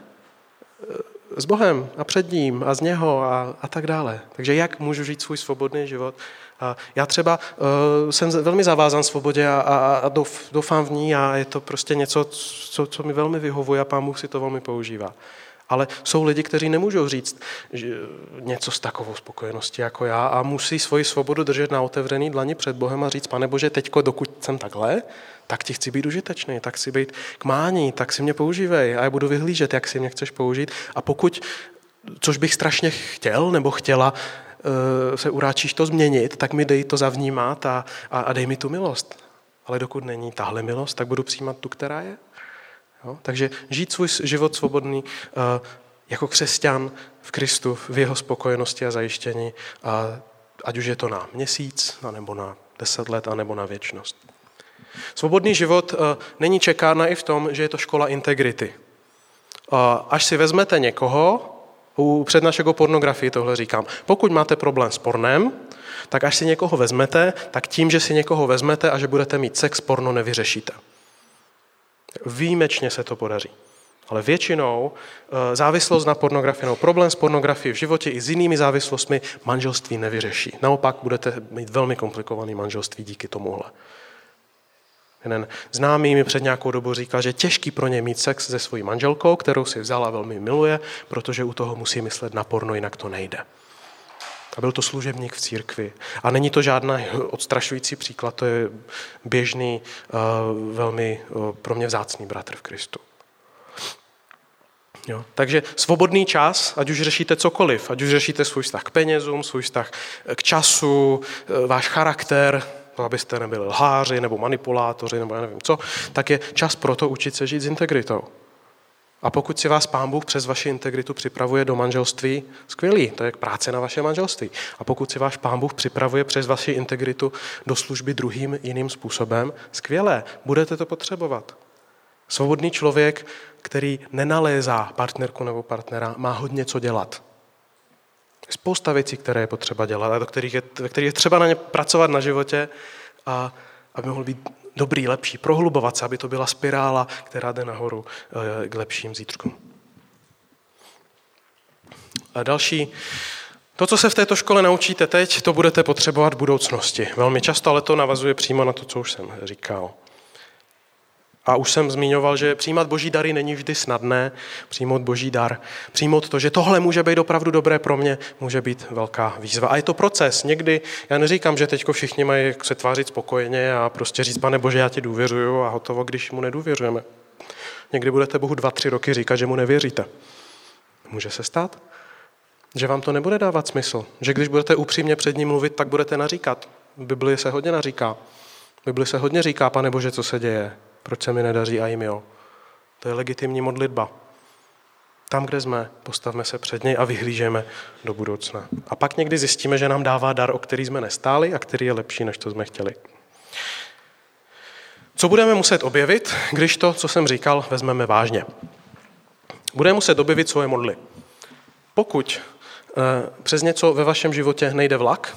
s Bohem a před ním a z něho a, a tak dále. Takže jak můžu žít svůj svobodný život a já třeba uh, jsem velmi zavázan svobodě a, a, a doufám v ní a je to prostě něco, co, co mi velmi vyhovuje a pán Bůh si to velmi používá. Ale jsou lidi, kteří nemůžou říct že něco s takovou spokojeností jako já a musí svoji svobodu držet na otevřený dlani před Bohem a říct, pane Bože, teďko, dokud jsem takhle, tak ti chci být užitečný, tak si být k mání, tak si mě používej a já budu vyhlížet, jak si mě chceš použít. A pokud, což bych strašně chtěl nebo chtěla, Eh, se uráčíš to změnit, tak mi dej to zavnímat a, a, a dej mi tu milost. Ale dokud není tahle milost, tak budu přijímat tu, která je. Jo? Takže žít svůj život svobodný uh, jako křesťan v Kristu, v jeho spokojenosti a zajištění, a ať už je to na měsíc, nebo na deset let, nebo na věčnost. Svobodný život uh, není čekána i v tom, že je to škola integrity. Až si vezmete někoho, u přednášek pornografii tohle říkám. Pokud máte problém s pornem, tak až si někoho vezmete, tak tím, že si někoho vezmete a že budete mít sex, porno nevyřešíte. Výjimečně se to podaří. Ale většinou eh, závislost na pornografii nebo problém s pornografií v životě i s jinými závislostmi manželství nevyřeší. Naopak budete mít velmi komplikovaný manželství díky tomuhle. Jeden známý mi před nějakou dobu říkal, že je těžký pro ně mít sex se svojí manželkou, kterou si vzala velmi miluje, protože u toho musí myslet na porno, jinak to nejde. A byl to služebník v církvi. A není to žádný *laughs* odstrašující příklad, to je běžný, eh, velmi eh, pro mě vzácný bratr v Kristu. Jo. Takže svobodný čas, ať už řešíte cokoliv, ať už řešíte svůj vztah k penězům, svůj vztah k času, eh, váš charakter, abyste nebyli lháři nebo manipulátoři nebo já nevím co, tak je čas pro to učit se žít s integritou. A pokud si vás pán Bůh přes vaši integritu připravuje do manželství, skvělý, to je práce na vaše manželství. A pokud si váš pán Bůh připravuje přes vaši integritu do služby druhým jiným způsobem, skvělé, budete to potřebovat. Svobodný člověk, který nenalézá partnerku nebo partnera, má hodně co dělat. Spousta věcí, které je potřeba dělat a do kterých je, kterých je třeba na ně pracovat na životě, a aby mohl být dobrý, lepší, prohlubovat se, aby to byla spirála, která jde nahoru eh, k lepším zítřkům. A další, to, co se v této škole naučíte teď, to budete potřebovat v budoucnosti. Velmi často, ale to navazuje přímo na to, co už jsem říkal. A už jsem zmiňoval, že přijímat boží dary není vždy snadné, přijmout boží dar. Přijmout to, že tohle může být opravdu dobré pro mě, může být velká výzva. A je to proces. Někdy, já neříkám, že teď všichni mají se tvářit spokojeně a prostě říct, pane bože, já ti důvěřuju a hotovo, když mu nedůvěřujeme. Někdy budete Bohu dva, tři roky říkat, že mu nevěříte. Může se stát, že vám to nebude dávat smysl. Že když budete upřímně před ním mluvit, tak budete naříkat. V Biblii se hodně naříká. V Biblii se hodně říká, pane Bože, co se děje. Proč se mi nedaří a jim jo? To je legitimní modlitba. Tam, kde jsme, postavme se před něj a vyhlížeme do budoucna. A pak někdy zjistíme, že nám dává dar, o který jsme nestáli a který je lepší, než to jsme chtěli. Co budeme muset objevit, když to, co jsem říkal, vezmeme vážně? Budeme muset objevit svoje modly. Pokud eh, přes něco ve vašem životě nejde vlak,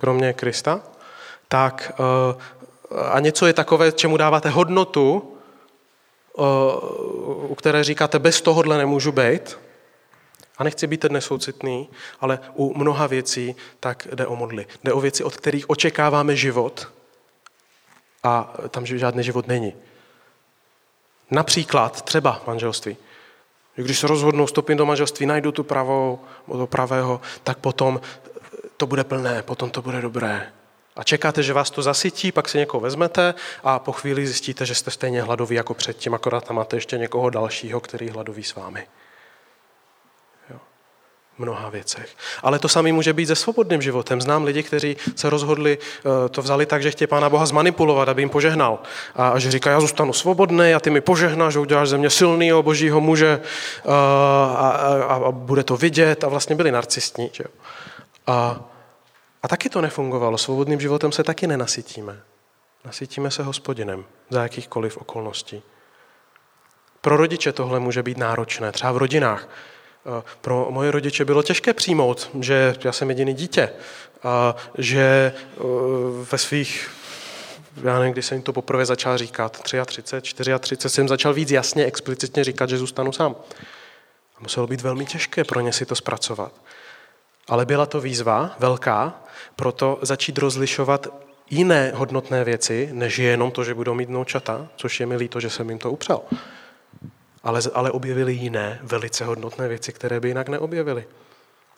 kromě Krista, tak eh, a něco je takové, čemu dáváte hodnotu u které říkáte, bez tohohle nemůžu být, a nechci být dnes soucitný, ale u mnoha věcí tak jde o modly. Jde o věci, od kterých očekáváme život a tam žádný život není. Například třeba manželství. Když se rozhodnou vstoupit do manželství, najdu tu pravou, do pravého, tak potom to bude plné, potom to bude dobré. A čekáte, že vás to zasytí, pak si někoho vezmete a po chvíli zjistíte, že jste stejně hladoví jako předtím, akorát tam máte ještě někoho dalšího, který hladoví s vámi mnoha věcech. Ale to samé může být se svobodným životem. Znám lidi, kteří se rozhodli, eh, to vzali tak, že chtějí Pána Boha zmanipulovat, aby jim požehnal. A že říká, já zůstanu svobodný a ty mi požehnáš, že uděláš ze mě silného božího muže eh, a, a, a bude to vidět. A vlastně byli narcistní. Že? A, a taky to nefungovalo. Svobodným životem se taky nenasytíme. Nasytíme se hospodinem za jakýchkoliv okolností. Pro rodiče tohle může být náročné, třeba v rodinách pro moje rodiče bylo těžké přijmout, že já jsem jediný dítě a že e, ve svých já nevím, když jsem to poprvé začal říkat, 33, 34, jsem začal víc jasně, explicitně říkat, že zůstanu sám. A muselo být velmi těžké pro ně si to zpracovat. Ale byla to výzva velká, proto začít rozlišovat jiné hodnotné věci, než jenom to, že budou mít noučata, což je mi líto, že jsem jim to upřel ale, ale objevili jiné velice hodnotné věci, které by jinak neobjevili.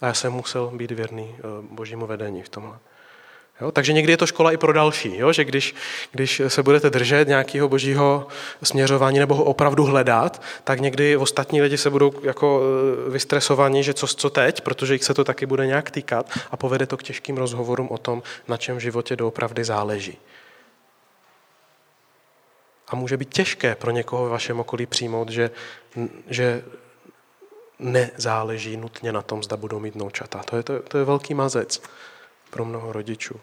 A já jsem musel být věrný eh, božímu vedení v tomhle. Jo? Takže někdy je to škola i pro další, jo? že když, když se budete držet nějakého božího směřování nebo ho opravdu hledat, tak někdy ostatní lidi se budou jako eh, vystresovaní, že co, co teď, protože jich se to taky bude nějak týkat a povede to k těžkým rozhovorům o tom, na čem v životě doopravdy záleží. A může být těžké pro někoho ve vašem okolí přijmout, že, že nezáleží nutně na tom, zda budou mít noučata. To je, to, to je velký mazec pro mnoho rodičů.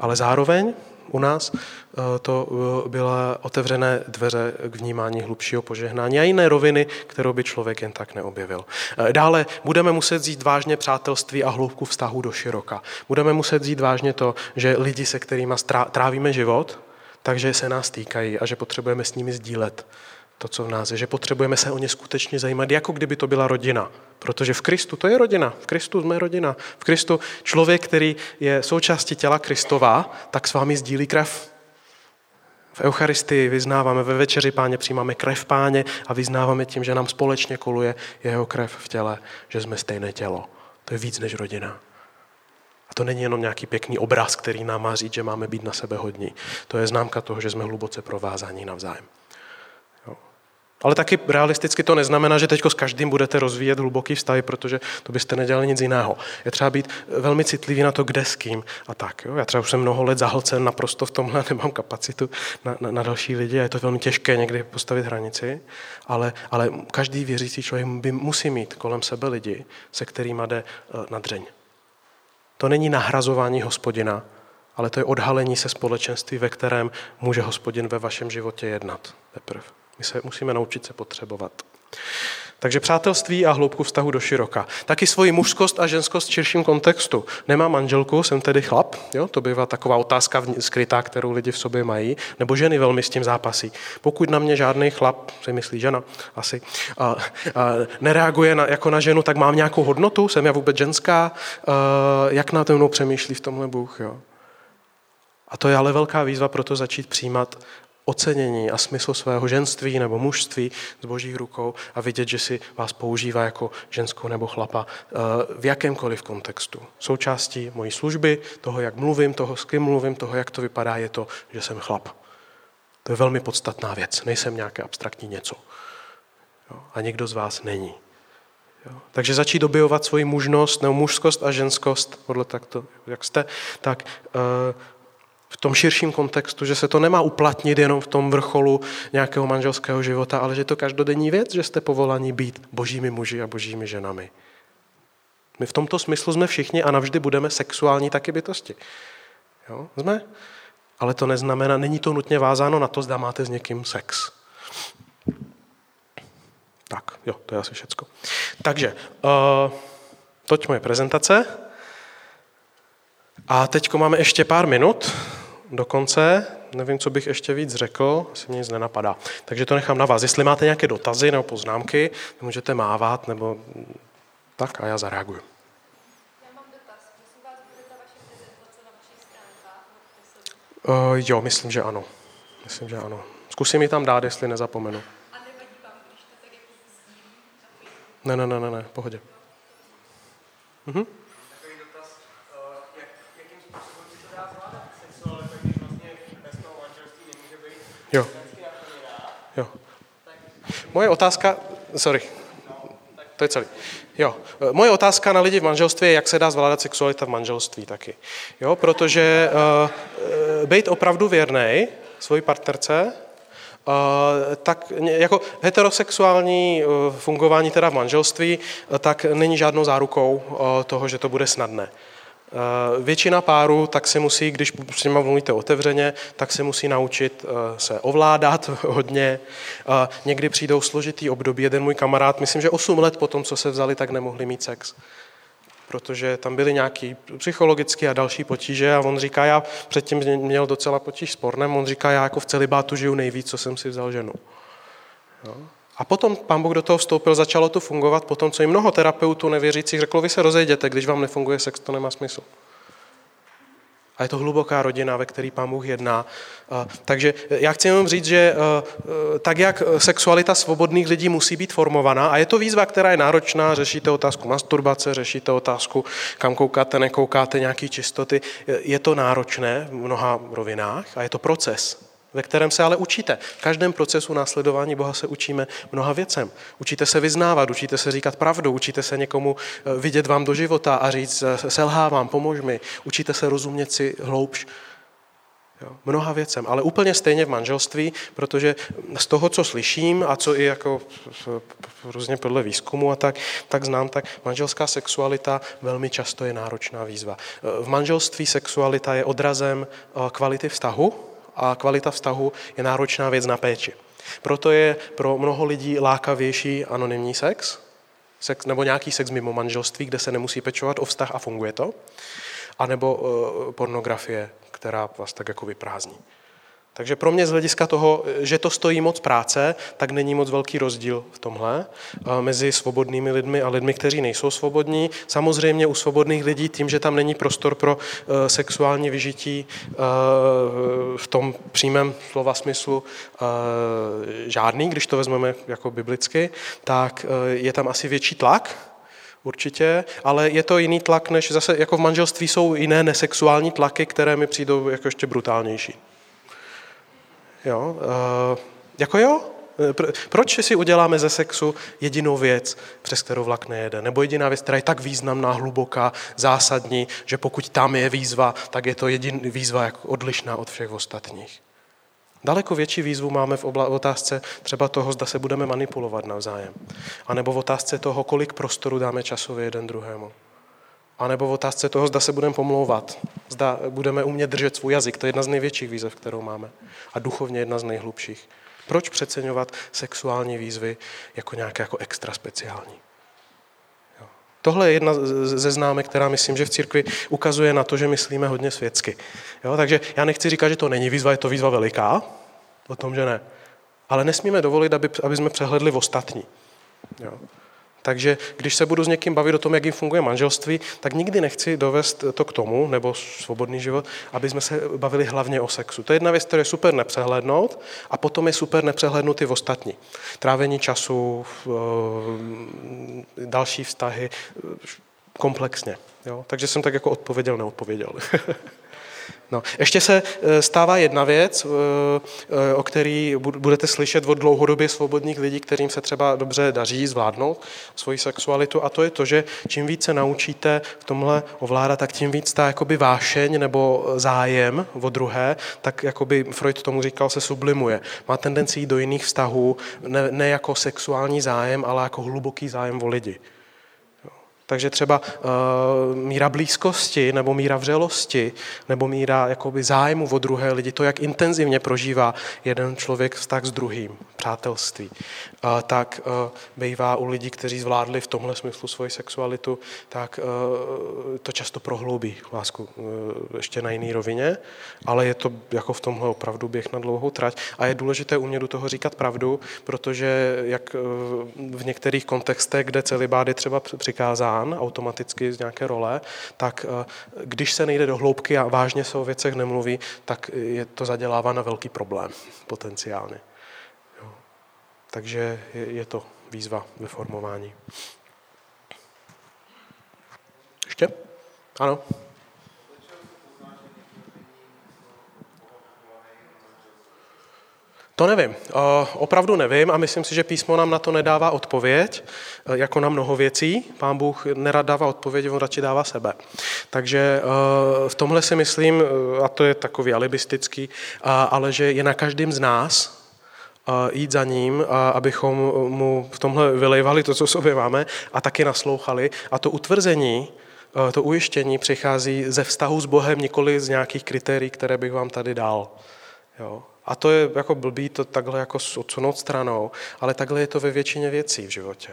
Ale zároveň u nás eh, to eh, byla otevřené dveře k vnímání hlubšího požehnání a jiné roviny, kterou by člověk jen tak neobjevil. Eh, dále budeme muset vzít vážně přátelství a hloubku vztahu do široka. Budeme muset vzít vážně to, že lidi, se kterými trávíme život, takže se nás týkají a že potřebujeme s nimi sdílet to, co v nás je, že potřebujeme se o ně skutečně zajímat, jako kdyby to byla rodina. Protože v Kristu to je rodina, v Kristu jsme rodina. V Kristu člověk, který je součástí těla Kristova, tak s vámi sdílí krev. V Eucharistii vyznáváme, ve večeři páně přijímáme krev páně a vyznáváme tím, že nám společně koluje jeho krev v těle, že jsme stejné tělo. To je víc než rodina. A to není jenom nějaký pěkný obraz, který nám má říct, že máme být na sebe hodní. To je známka toho, že jsme hluboce provázaní navzájem. Ale taky realisticky to neznamená, že teď s každým budete rozvíjet hluboký vztahy, protože to byste nedělali nic jiného. Je třeba být velmi citlivý na to, kde s kým a tak. Jo. Já třeba už jsem mnoho let zahlcen naprosto v tomhle, *laughs* nemám kapacitu na, na, na další lidi a je to velmi těžké někdy postavit hranici, ale, ale každý věřící člověk by musí mít kolem sebe lidi, se kterými jde eh, na dřeň. To není nahrazování hospodina, ale to je odhalení se společenství, ve kterém může hospodin ve vašem životě jednat. Teprve. My se musíme naučit se potřebovat. Takže přátelství a hloubku vztahu do široka. Taky svoji mužskost a ženskost v širším kontextu. Nemám manželku, jsem tedy chlap, jo? to bývá taková otázka skrytá, kterou lidi v sobě mají, nebo ženy velmi s tím zápasí. Pokud na mě žádný chlap, si myslí žena asi, a, a, nereaguje na, jako na ženu, tak mám nějakou hodnotu, jsem já vůbec ženská, a, jak na mnou přemýšlí v tomhle Bůh. Jo? A to je ale velká výzva pro to začít přijímat ocenění a smysl svého ženství nebo mužství z božích rukou a vidět, že si vás používá jako ženskou nebo chlapa eh, v jakémkoliv kontextu. Součástí mojí služby, toho, jak mluvím, toho, s kým mluvím, toho, jak to vypadá, je to, že jsem chlap. To je velmi podstatná věc. Nejsem nějaké abstraktní něco. A nikdo z vás není. Takže začít objevovat svoji mužnost nebo mužskost a ženskost, podle takto, jak jste, tak uh, v tom širším kontextu, že se to nemá uplatnit jenom v tom vrcholu nějakého manželského života, ale že je to každodenní věc, že jste povolaní být božími muži a božími ženami. My v tomto smyslu jsme všichni a navždy budeme sexuální taky bytosti. Jo? Jsme? Ale to neznamená, není to nutně vázáno na to, zda máte s někým sex. Tak, jo, to je asi všecko. Takže, uh, toť moje prezentace. A teď máme ještě pár minut do konce, nevím, co bych ještě víc řekl, asi mě nic nenapadá. Takže to nechám na vás. Jestli máte nějaké dotazy nebo poznámky, můžete mávat, nebo tak a já zareaguju. Uh, jo, myslím, že ano. Myslím, že ano. Zkusím ji tam dát, jestli nezapomenu. Ne, ne, ne, ne, ne, pohodě. Mhm. Jo. Jo. Moje otázka, sorry, to je celý. Jo. Moje otázka na lidi v manželství je, jak se dá zvládat sexualita v manželství taky. Jo, protože uh, být opravdu věrný svoji partnerce, uh, tak jako heterosexuální uh, fungování teda v manželství, uh, tak není žádnou zárukou uh, toho, že to bude snadné. Eh, většina párů tak se musí, když s nimi mluvíte otevřeně, tak se musí naučit eh, se ovládat *laughs* hodně. Někdy přijdou složitý období. Jeden můj kamarád, myslím, že 8 let po tom, co se vzali, tak nemohli mít sex. Protože tam byly nějaké psychologické a další potíže a on říká, já předtím měl docela potíž s pornem, on říká, já jako v celibátu žiju nejvíc, co jsem si vzal ženu. Jo? A potom pán Bůh do toho vstoupil, začalo to fungovat, potom co i mnoho terapeutů nevěřících řeklo, vy se rozejděte, když vám nefunguje sex, to nemá smysl. A je to hluboká rodina, ve které pán Bůh jedná. Takže já chci jenom říct, že tak, jak sexualita svobodných lidí musí být formovaná, a je to výzva, která je náročná, řešíte otázku masturbace, řešíte otázku, kam koukáte, nekoukáte, nějaký čistoty, je to náročné v mnoha rovinách a je to proces ve kterém se ale učíte. V každém procesu následování Boha se učíme mnoha věcem. Učíte se vyznávat, učíte se říkat pravdu, učíte se někomu eh, vidět vám do života a říct eh, selhávám, pomož mi. Učíte se rozumět si hloubš. Jo, mnoha věcem, ale úplně stejně v manželství, protože z toho, co slyším a co i jako různě podle výzkumu a tak, tak znám, tak manželská sexualita velmi často je náročná výzva. Eh, v manželství sexualita je odrazem kvality vztahu, a kvalita vztahu je náročná věc na péči. Proto je pro mnoho lidí lákavější anonymní sex, sex nebo nějaký sex mimo manželství, kde se nemusí pečovat o vztah a funguje to, anebo uh, pornografie, která vás tak jako vyprázdní. Takže pro mě z hlediska toho, že to stojí moc práce, tak není moc velký rozdíl v tomhle eh, mezi svobodnými lidmi a lidmi, kteří nejsou svobodní. Samozřejmě u svobodných lidí tím, že tam není prostor pro eh, sexuální vyžití eh, v tom přímém slova smyslu žádný, když to vezmeme jako biblicky, tak je tam asi větší tlak, určitě, ale je to jiný tlak, než zase jako v manželství jsou jiné nesexuální tlaky, které mi přijdou jako ještě brutálnější. Jo? Uh, jako jo? Eh, proč si uděláme ze sexu jedinou věc, přes kterou vlak nejede? Nebo jediná věc, která je tak významná, hluboká, zásadní, že pokud tam je výzva, tak je to jediná výzva jako odlišná od všech ostatních. Daleko větší výzvu máme v otázce třeba toho, zda se budeme manipulovat navzájem. A nebo v otázce toho, kolik prostoru dáme časově jeden druhému. A nebo v otázce toho, zda se budeme pomlouvat, zda budeme umět držet svůj jazyk. To je jedna z největších výzev, kterou máme. A duchovně jedna z nejhlubších. Proč přeceňovat sexuální výzvy jako nějaké jako extra speciální? Jo. Tohle je jedna ze známek, která myslím, že v církvi ukazuje na to, že myslíme hodně světsky. Jo, takže já nechci říkat, že to není výzva, je to výzva veliká, o tom, že ne. Ale nesmíme dovolit, aby, aby jsme přehledli ostatní. Jo. Takže když se budu s někým bavit o tom, jak jim funguje manželství, tak nikdy nechci dovést to k tomu, nebo svobodný život, aby jsme se bavili hlavně o sexu. To je jedna věc, kterou je super nepřehlednout a potom je super nepřehlednout i v ostatní. Trávení času, eh, další vztahy, komplexně. Jo? Takže jsem tak jako odpověděl, neodpověděl. *laughs* No. Ještě se eh, stává jedna věc, eh, eh, o který budete slyšet od dlouhodobě svobodných lidí, kterým se třeba dobře daří zvládnout svoji sexualitu, a to je to, že čím více naučíte v tomhle ovládat, tak tím víc ta jakoby vášeň nebo zájem o druhé, tak jakoby Freud tomu říkal, se sublimuje. Má tendenci do jiných vztahů, ne, ne jako sexuální zájem, ale jako hluboký zájem o lidi. Takže třeba uh, míra blízkosti nebo míra vřelosti nebo míra jakoby zájmu o druhé lidi, to, jak intenzivně prožívá jeden člověk vztah s druhým, přátelství, tak uh, bývá u lidí, kteří zvládli v tomhle smyslu svoji sexualitu, tak uh, to často prohloubí lásku uh, ještě na jiný rovině, ale je to jako v tomhle opravdu běh na dlouhou trať a je důležité umět do toho říkat pravdu, protože jak v některých kontextech, kde celibát je třeba přikázán automaticky z nějaké role, tak když se nejde do hloubky a vážně se o věcech nemluví, tak je to zadělává na velký problém potenciálně. Takže je, to výzva ve formování. Ještě? Ano. To nevím. Opravdu nevím a myslím si, že písmo nám na to nedává odpověď, e, jako na mnoho věcí. Pán Bůh nerad dává odpověď, on radši dává sebe. Takže e, v tomhle si myslím, a to je takový alibistický, ale že je na každém z nás jít za ním, abychom mu v tomhle vylejvali to, co sobě máme a taky naslouchali. A to utvrzení, to ujištění přichází ze vztahu s Bohem, nikoli z nějakých kritérií, které bych vám tady dal. Jo. A to je jako blbý to takhle jako odsunout stranou, ale takhle je to ve většině věcí v životě.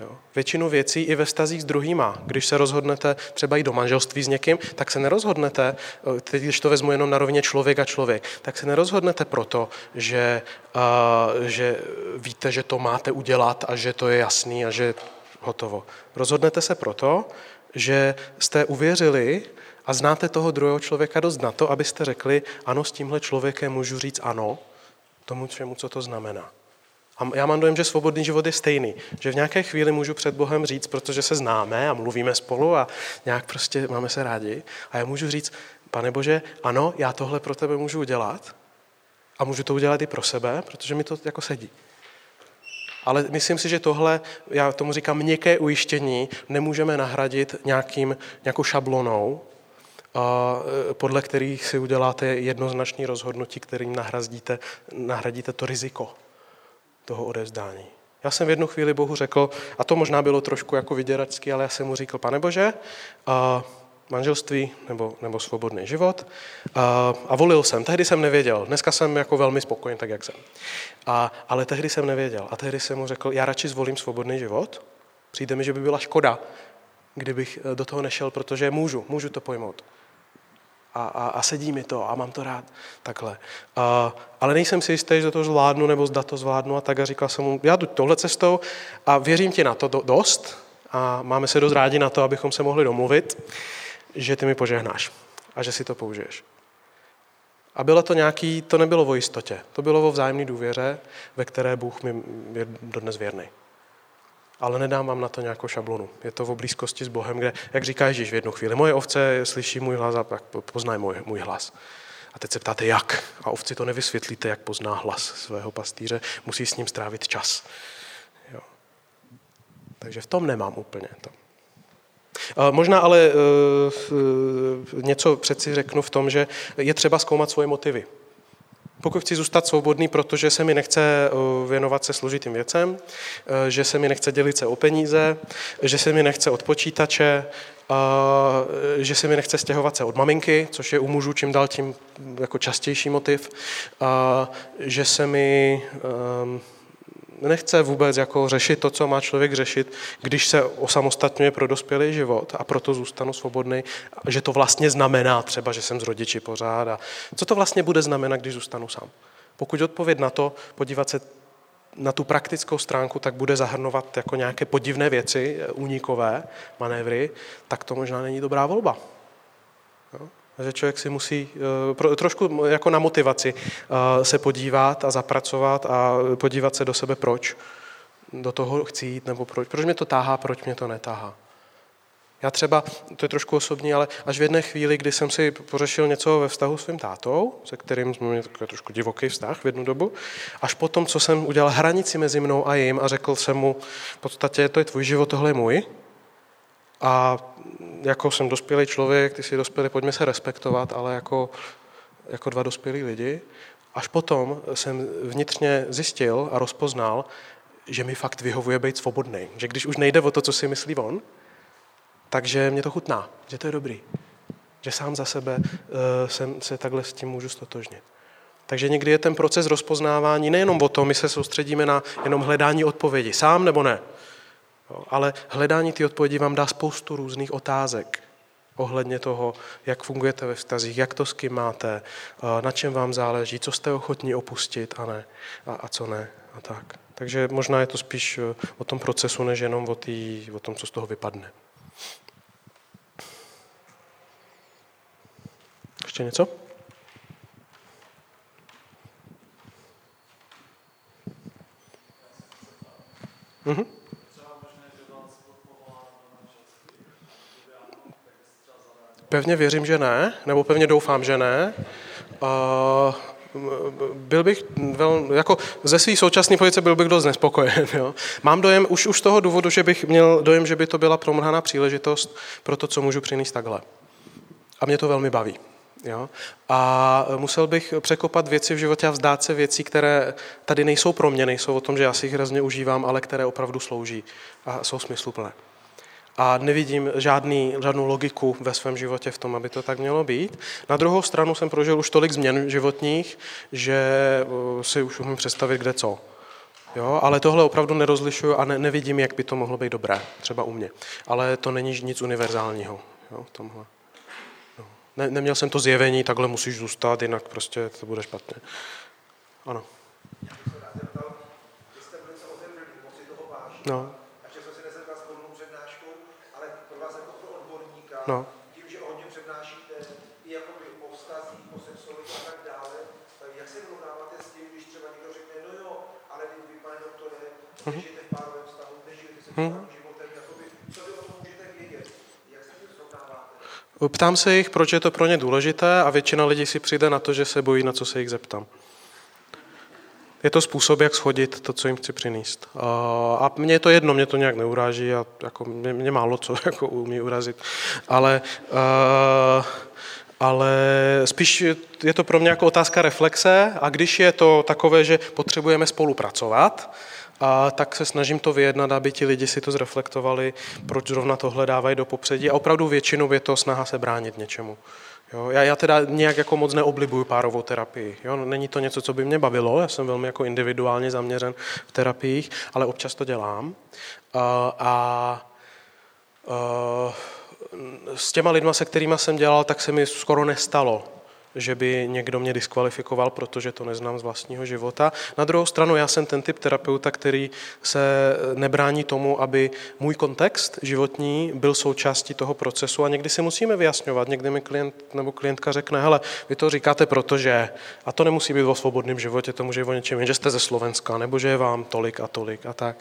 Jo. Většinu věcí i ve vztazích s druhýma. Když se rozhodnete třeba i do manželství s někým, tak se nerozhodnete, eh, teď když to vezmu jenom na rovině člověk a člověk, tak se nerozhodnete proto, že, uh, že víte, že to máte udělat a že to je jasný a že hotovo. Rozhodnete se proto, že jste uvěřili, a znáte toho druhého člověka dost na to, abyste řekli, ano, s tímhle člověkem můžu říct ano, tomu čemu, co to znamená. A já mám dojem, že svobodný život je stejný. Že v nějaké chvíli můžu před Bohem říct, protože se známe a mluvíme spolu a nějak prostě máme se rádi. A já můžu říct, pane Bože, ano, já tohle pro tebe můžu udělat a můžu to udělat i pro sebe, protože mi to jako sedí. Ale myslím si, že tohle, já tomu říkám měkké ujištění, nemůžeme nahradit nějakým, nějakou šablonou, e, podle kterých si uděláte jednoznačné rozhodnutí, kterým nahradíte, nahradíte to riziko toho odevzdání. Já jsem v jednu chvíli Bohu řekl, a to možná bylo trošku jako vyděračský, ale já jsem mu říkal, pane Bože, a manželství nebo, nebo svobodný život. A, a volil jsem. Tehdy jsem nevěděl. Dneska jsem jako velmi spokojen, tak jak jsem. A, ale tehdy jsem nevěděl. A tehdy jsem mu řekl, já radši zvolím svobodný život. Přijde mi, že by byla škoda, kdybych e, do toho nešel, protože můžu, můžu to pojmout a, a, a sedí mi to a mám to rád. Takhle. A, ale nejsem si jistý, že to zvládnu nebo zda to zvládnu a tak a říkal jsem mu, já jdu tohle cestou a věřím ti na to dost a máme se dost rádi na to, abychom se mohli domluvit, že ty mi požehnáš a že si to použiješ. A bylo to nějaký, to nebylo o jistotě, to bylo o vzájemné důvěře, ve které Bůh mi je dodnes věrný ale nedám vám na to nějakou šablonu. Je to v blízkosti s Bohem, kde, jak říká Ježíš v jednu chvíli, moje ovce slyší můj hlas a pak poznají můj, můj hlas. A teď se ptáte, jak? A ovci to nevysvětlíte, jak pozná hlas svého pastýře, musí s ním strávit čas. Jo. Takže v tom nemám úplně to. Možná ale uh, něco přeci řeknu v tom, že je třeba zkoumat svoje motivy. Pokud chci zůstat svobodný, protože se mi nechce eh, věnovat se složitým věcem, eh, že se mi nechce dělit se o peníze, že se mi nechce od počítače, eh, že se mi nechce stěhovat se od maminky, což je u mužů čím dál tím jako častější motiv, že se mi ehm, nechce vůbec jako řešit to, co má člověk řešit, když se osamostatňuje pro dospělý život a proto zůstanu svobodný, že to vlastně znamená třeba, že jsem z rodiči pořád a co to vlastně bude znamenat, když zůstanu sám. Pokud odpověď na to, podívat se na tu praktickou stránku, tak bude zahrnovat jako nějaké podivné věci, únikové manévry, tak to možná není dobrá volba. Že člověk si musí eh, trošku jako na motivaci eh, se podívat a zapracovat a podívat se do sebe, proč do toho chci jít, nebo proč, proč mě to táhá, proč mě to netáhá. Já třeba, to je trošku osobní, ale až v jedné chvíli, kdy jsem si pořešil něco ve vztahu s svým tátou, se kterým jsme měli takový trošku divoký vztah v jednu dobu, až potom, co jsem udělal hranici mezi mnou a jim a řekl jsem mu, v podstatě to je tvůj život, tohle je můj, a jako jsem dospělý člověk, ty jsi dospělý, pojďme se respektovat, ale jako, jako dva dospělí lidi. Až potom jsem vnitřně zjistil a rozpoznal, že mi fakt vyhovuje být svobodný. Že když už nejde o to, co si myslí on, Takže mě to chutná, že to je dobrý. Že sám za sebe uh, jsem, se takhle s tím můžu stotožnit. Takže někdy je ten proces rozpoznávání nejenom o tom, my se soustředíme na jenom hledání odpovědi, sám nebo ne, ale hledání ty odpovědi vám dá spoustu různých otázek ohledně toho, jak fungujete ve vztazích, jak to s kým máte, na čem vám záleží, co jste ochotní opustit a ne, a, a co ne a tak. Takže možná je to spíš eh, o tom procesu, než jenom o, tý, o tom, co z toho vypadne. Ještě něco? Mhm. Pevně věřím, že ne, nebo pevně doufám, že ne. Byl bych vel, jako ze své současné pozice byl bych dost nespokojen. *laughs* Jo. Mám dojem už, už z toho důvodu, že bych měl dojem, že by to byla promrhaná příležitost pro to, co můžu přinést takhle. A mě to velmi baví. Jo? A musel bych překopat věci v životě a vzdát se věcí, které tady nejsou pro mě, nejsou o tom, že já si jich hrozně užívám, ale které opravdu slouží a jsou smysluplné. A nevidím žádný, žádnou logiku ve svém životě v tom, aby to tak mělo být. Na druhou stranu jsem prožil už tolik změn životních, že eh, si už umím představit, kde co. Jo, ale tohle opravdu nerozlišuju a ne, nevidím, jak by to mohlo být dobré, třeba u mě. Ale to není nic univerzálního jo, v tomhle. Ne, neměl jsem to zjevení, takhle musíš zůstat, jinak prostě to bude špatně. Ano. No. No. Tím, že hodně přednášíte i jakoby o vztazích, o sexualitě a tak dále, tak jak se vyrovnáváte s tím, když třeba někdo řekne, no jo, ale vy, vy pane doktore, nežijete v párovém vztahu, nežijete sexuálním životem, jakoby, co vy o tom můžete vědět? Jak se tím srovnáváte? Ptám se jich, proč je to pro ně důležité a většina lidí si přijde na to, že se bojí, na co se jich zeptám je to způsob, jak schodit to, co jim chci přinést. A mně je to jedno, mě to nějak neuráží a jako mě, mě málo co *laughs* jako umí urazit. Ale, ale spíš je to pro mě jako otázka reflexe a když je to takové, že potřebujeme spolupracovat, a tak se snažím to vyjednat, aby ti lidi si to zreflektovali, proč zrovna tohle dávají do popředí. A opravdu většinou je to snaha se bránit něčemu. Jo, já, já teda nějak jako moc neoblibuju párovou terapii. Jo, není to něco, co by mě bavilo, já jsem velmi jako individuálně zaměřen v terapiích, ale občas to dělám. A, a, a s těma lidma, se kterými jsem dělal, tak se mi skoro nestalo, že by někdo mě diskvalifikoval, protože to neznám z vlastního života. Na druhou stranu, já jsem ten typ terapeuta, který se nebrání tomu, aby můj kontext životní byl součástí toho procesu a někdy si musíme vyjasňovat. Někdy mi klient nebo klientka řekne, hele, vy to říkáte protože, a to nemusí být o svobodném životě, to může být o něčem, že jste ze Slovenska, nebo že je vám tolik a tolik a tak.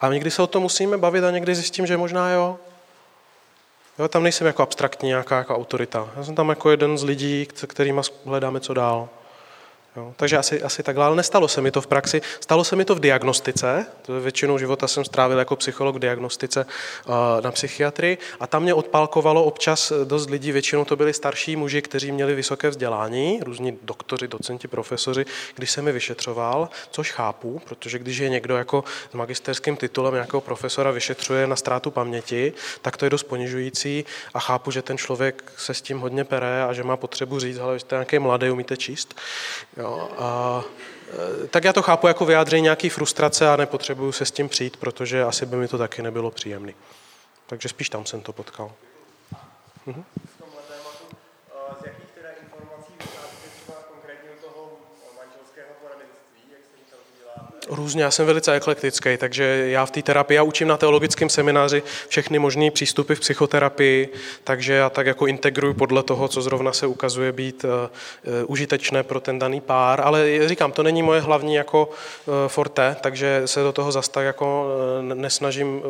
A někdy se o tom musíme bavit a někdy zjistím, že možná jo, Jo, tam nejsem jako abstraktní nějaká jako autorita. Já jsem tam jako jeden z lidí, kterými hledáme, co dál. Jo, takže asi, asi takhle, ale nestalo se mi to v praxi. Stalo se mi to v diagnostice, to většinou života jsem strávil jako psycholog v diagnostice uh, na psychiatrii a tam mě odpálkovalo občas dost lidí, většinou to byli starší muži, kteří měli vysoké vzdělání, různí doktoři, docenti, profesoři, když se mi vyšetřoval, což chápu, protože když je někdo jako s magisterským titulem nějakého profesora vyšetřuje na ztrátu paměti, tak to je dost ponižující a chápu, že ten člověk se s tím hodně pere a že má potřebu říct, ale jste nějaký mladý, umíte číst. Jo, a, e, tak já to chápu jako vyjádření nějaký frustrace a nepotřebuju se s tím přijít, protože asi by mi to taky nebylo příjemné. Takže spíš tam jsem to potkal. Mhm. Různě, já jsem velice eklektický, takže já v té terapii, já učím na teologickém semináři všechny možné přístupy v psychoterapii, takže já tak jako integruji podle toho, co zrovna se ukazuje být uh, užitečné pro ten daný pár, ale říkám, to není moje hlavní jako uh, forte, takže se do toho zas tak jako nesnažím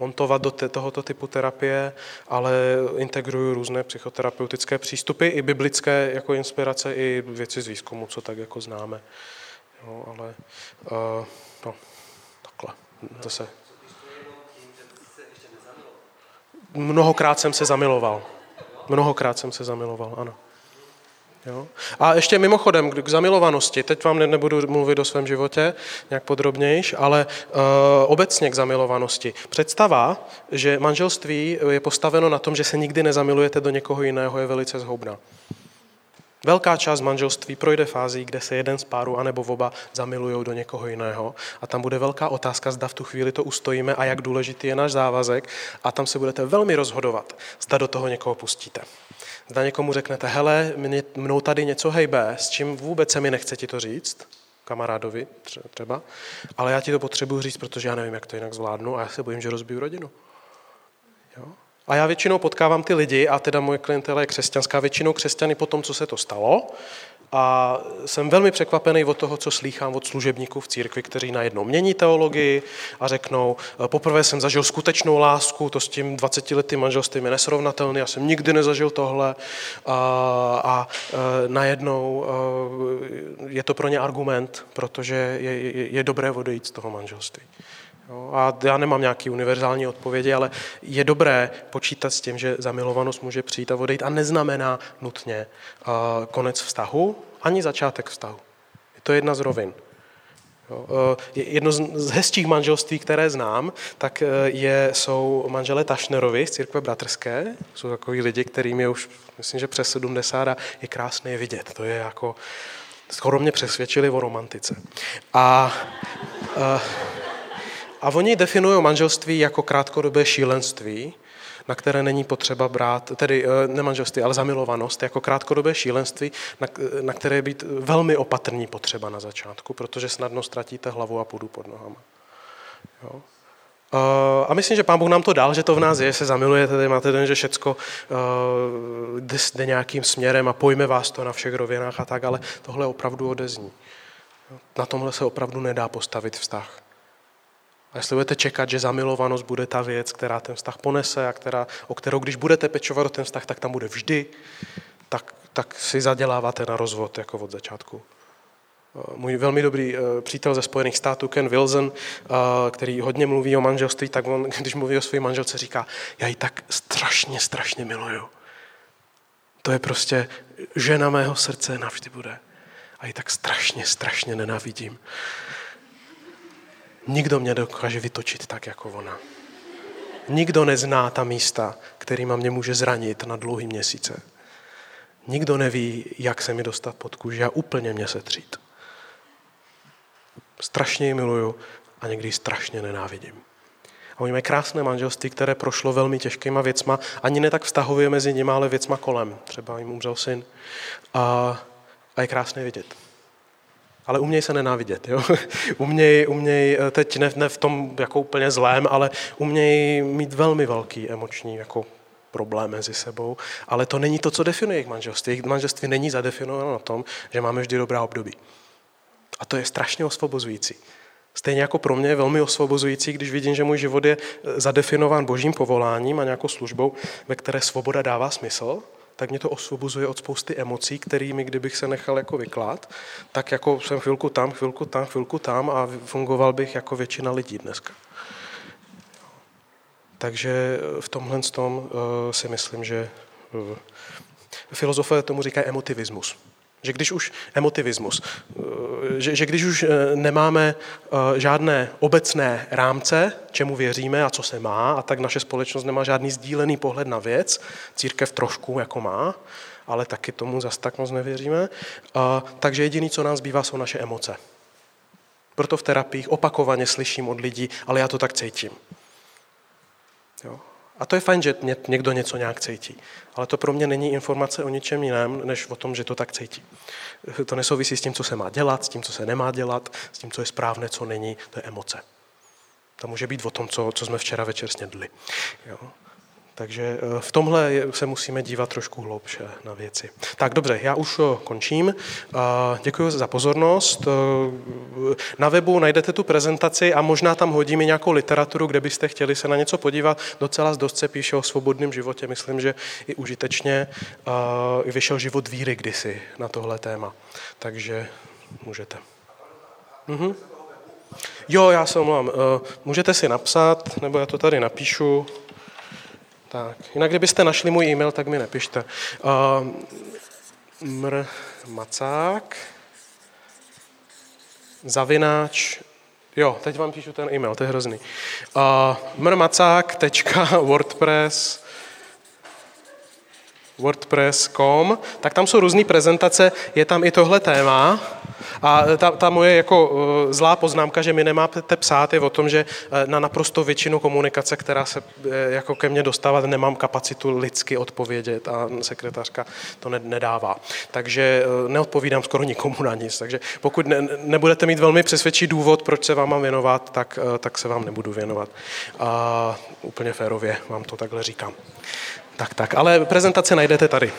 montovat do tohoto typu terapie, ale integruji různé psychoterapeutické přístupy, i biblické jako inspirace, i věci z výzkumu, co tak jako známe. No, ale uh, no, takhle, zase. Mnohokrát jsem se zamiloval. Mnohokrát jsem se zamiloval, ano. Jo? A ještě mimochodem k zamilovanosti, teď vám nebudu mluvit o svém životě nějak podrobnějš, ale uh, obecně k zamilovanosti. Představa, že manželství je postaveno na tom, že se nikdy nezamilujete do někoho jiného, je velice zhoubná. Velká část manželství projde fází, kde se jeden z párů anebo oba zamilují do někoho jiného a tam bude velká otázka, zda v tu chvíli to ustojíme a jak důležitý je náš závazek a tam se budete velmi rozhodovat, zda do toho někoho pustíte. Zda někomu řeknete, hele, mnou tady něco hejbe, s čím vůbec se mi nechce ti to říct, kamarádovi třeba, ale já ti to potřebuji říct, protože já nevím, jak to jinak zvládnu a já se bojím, že rozbiju rodinu. Jo? A já většinou potkávám ty lidi, a teda moje klientela je křesťanská, většinou křesťany po tom, co se to stalo, a jsem velmi překvapený od toho, co slýchám od služebníků v církvi, kteří najednou mění teologii a řeknou, poprvé jsem zažil skutečnou lásku, to s tím 20 letým manželstvím je nesrovnatelný, já jsem nikdy nezažil tohle a, a e, najednou e, je to pro ně argument, protože je, je, je dobré odejít z toho manželství. Jo, a já nemám nějaký univerzální odpovědi, ale je dobré počítat s tím, že zamilovanost může přijít a odejít a neznamená nutně uh, konec vztahu ani začátek vztahu. Je to jedna z rovin. Jo, uh, jedno z hezčích manželství, které znám, tak uh, je, jsou manželé Tašnerovi z církve bratrské. Jsou takový lidi, kterým je už, myslím, že přes 70 a je krásné vidět. To je jako, skoro mě přesvědčili o romantice. A uh, a oni definují manželství jako krátkodobé šílenství, na které není potřeba brát, tedy eh, ne manželství, ale zamilovanost jako krátkodobé šílenství, na, na které je být velmi opatrní potřeba na začátku, protože snadno ztratíte hlavu a půdu pod nohama. Jo? Uh, a myslím, že pán Bůh nám to dal, že to v nás je, se zamilujete, tady máte ten, že všecko jde, jde nějakým směrem a pojme vás to na všech rovinách a tak, ale tohle opravdu odezní. Na tomhle se opravdu nedá postavit vztah. A jestli budete čekat, že zamilovanost bude ta věc, která ten vztah ponese a která, o kterou, když budete pečovat o ten vztah, tak tam bude vždy, tak, tak si zaděláváte na rozvod jako od začátku. Můj velmi dobrý eh, přítel ze Spojených států, Ken Wilson, eh, který hodně mluví o manželství, tak on, *laughs* když mluví o své manželce, říká, já ji tak strašně, strašně miluju. To je prostě žena mého srdce navždy bude. A ji tak strašně, strašně nenávidím. Nikdo mě dokáže vytočit tak, jako ona. Nikdo nezná ta místa, kterýma mě může zranit na dlouhý měsíce. Nikdo neví, jak se mi dostat pod kůži a úplně mě setřít. Strašně ji miluju a někdy ji strašně nenávidím. A oni mají krásné manželství, které prošlo velmi těžkýma věcma, ani ne tak vztahově mezi nimi, ale věcma kolem. Třeba jim umřel syn. A, a je krásné vidět ale uměj se nenávidět. Jo? *laughs* uměj, uměj, eh, teď ne, ne v tom jako úplně zlém, ale uměj mít velmi velký emoční jako problém mezi sebou, ale to není to, co definuje jejich manželství. Jejich manželství není zadefinováno na tom, že máme vždy dobrá období. A to je strašně osvobozující. Stejně jako pro mě je velmi osvobozující, když vidím, že můj život je eh, zadefinován božím povoláním a nějakou službou, ve které svoboda dává smysl, tak mě to osvobozuje od spousty emocí, kterými, kdybych se nechal jako vyklát, tak jako jsem chvilku tam, chvilku tam, chvilku tam a fungoval bych jako většina lidí dneska. Takže v tomhle tom eh, si myslím, že eh, filozofové tomu říkají emotivismus. Že když už emotivismus, eh, že, že když už eh, nemáme eh, žádné obecné rámce, čemu věříme a co se má, a tak naše společnost nemá žádný sdílený pohled na věc, církev trošku jako má, ale taky tomu zas tak moc nevěříme, takže jediný, co nám zbývá, jsou naše emoce. Proto v terapiích opakovaně slyším od lidí, ale já to tak cítím. Jo? A to je fajn, že někdo něco nějak cítí. Ale to pro mě není informace o ničem jiném, než o tom, že to tak cítí. To nesouvisí s tím, co se má dělat, s tím, co se nemá dělat, s tím, co je správné, co není. To je emoce. To může být o tom, co, co jsme včera večer snědli. Jo? Takže eh, v tomhle se musíme dívat trošku hloubše na věci. Tak dobře, já už eh, končím. Děkuji za pozornost. Eh, na webu najdete tu prezentaci a možná tam hodíme nějakou literaturu, kde byste chtěli se na něco podívat. Docela dost se píše o svobodném životě. Myslím, že i užitečně vyšel život víry kdysi na tohle téma. Takže můžete. Mhm. Jo, já se omlouvám. Můžete si napsat, nebo já to tady napíšu. Tak, jinak kdybyste našli můj e-mail, tak mi nepište. Uh, mr. Macák. Zavináč. Jo, teď vám píšu ten e-mail, to je hrozný. Uh, mrmacák.wordpress *laughs* wordpress.com, tak tam jsou různé prezentace, je tam i tohle téma. A ta, ta moje jako uh, zlá poznámka, že mi nemáte psát, je o tom, že uh, na naprosto většinu komunikace, která se uh, jako ke mně dostává, nemám kapacitu lidsky odpovědět a sekretářka to ne, nedává. Takže neodpovídám skoro nikomu na nic. Takže pokud ne, nebudete mít velmi přesvědčí důvod, proč se vám mám věnovat, tak, tak se vám nebudu věnovat. A úplně férově vám to takhle říkám tak, tak. Ale prezentace najdete tady.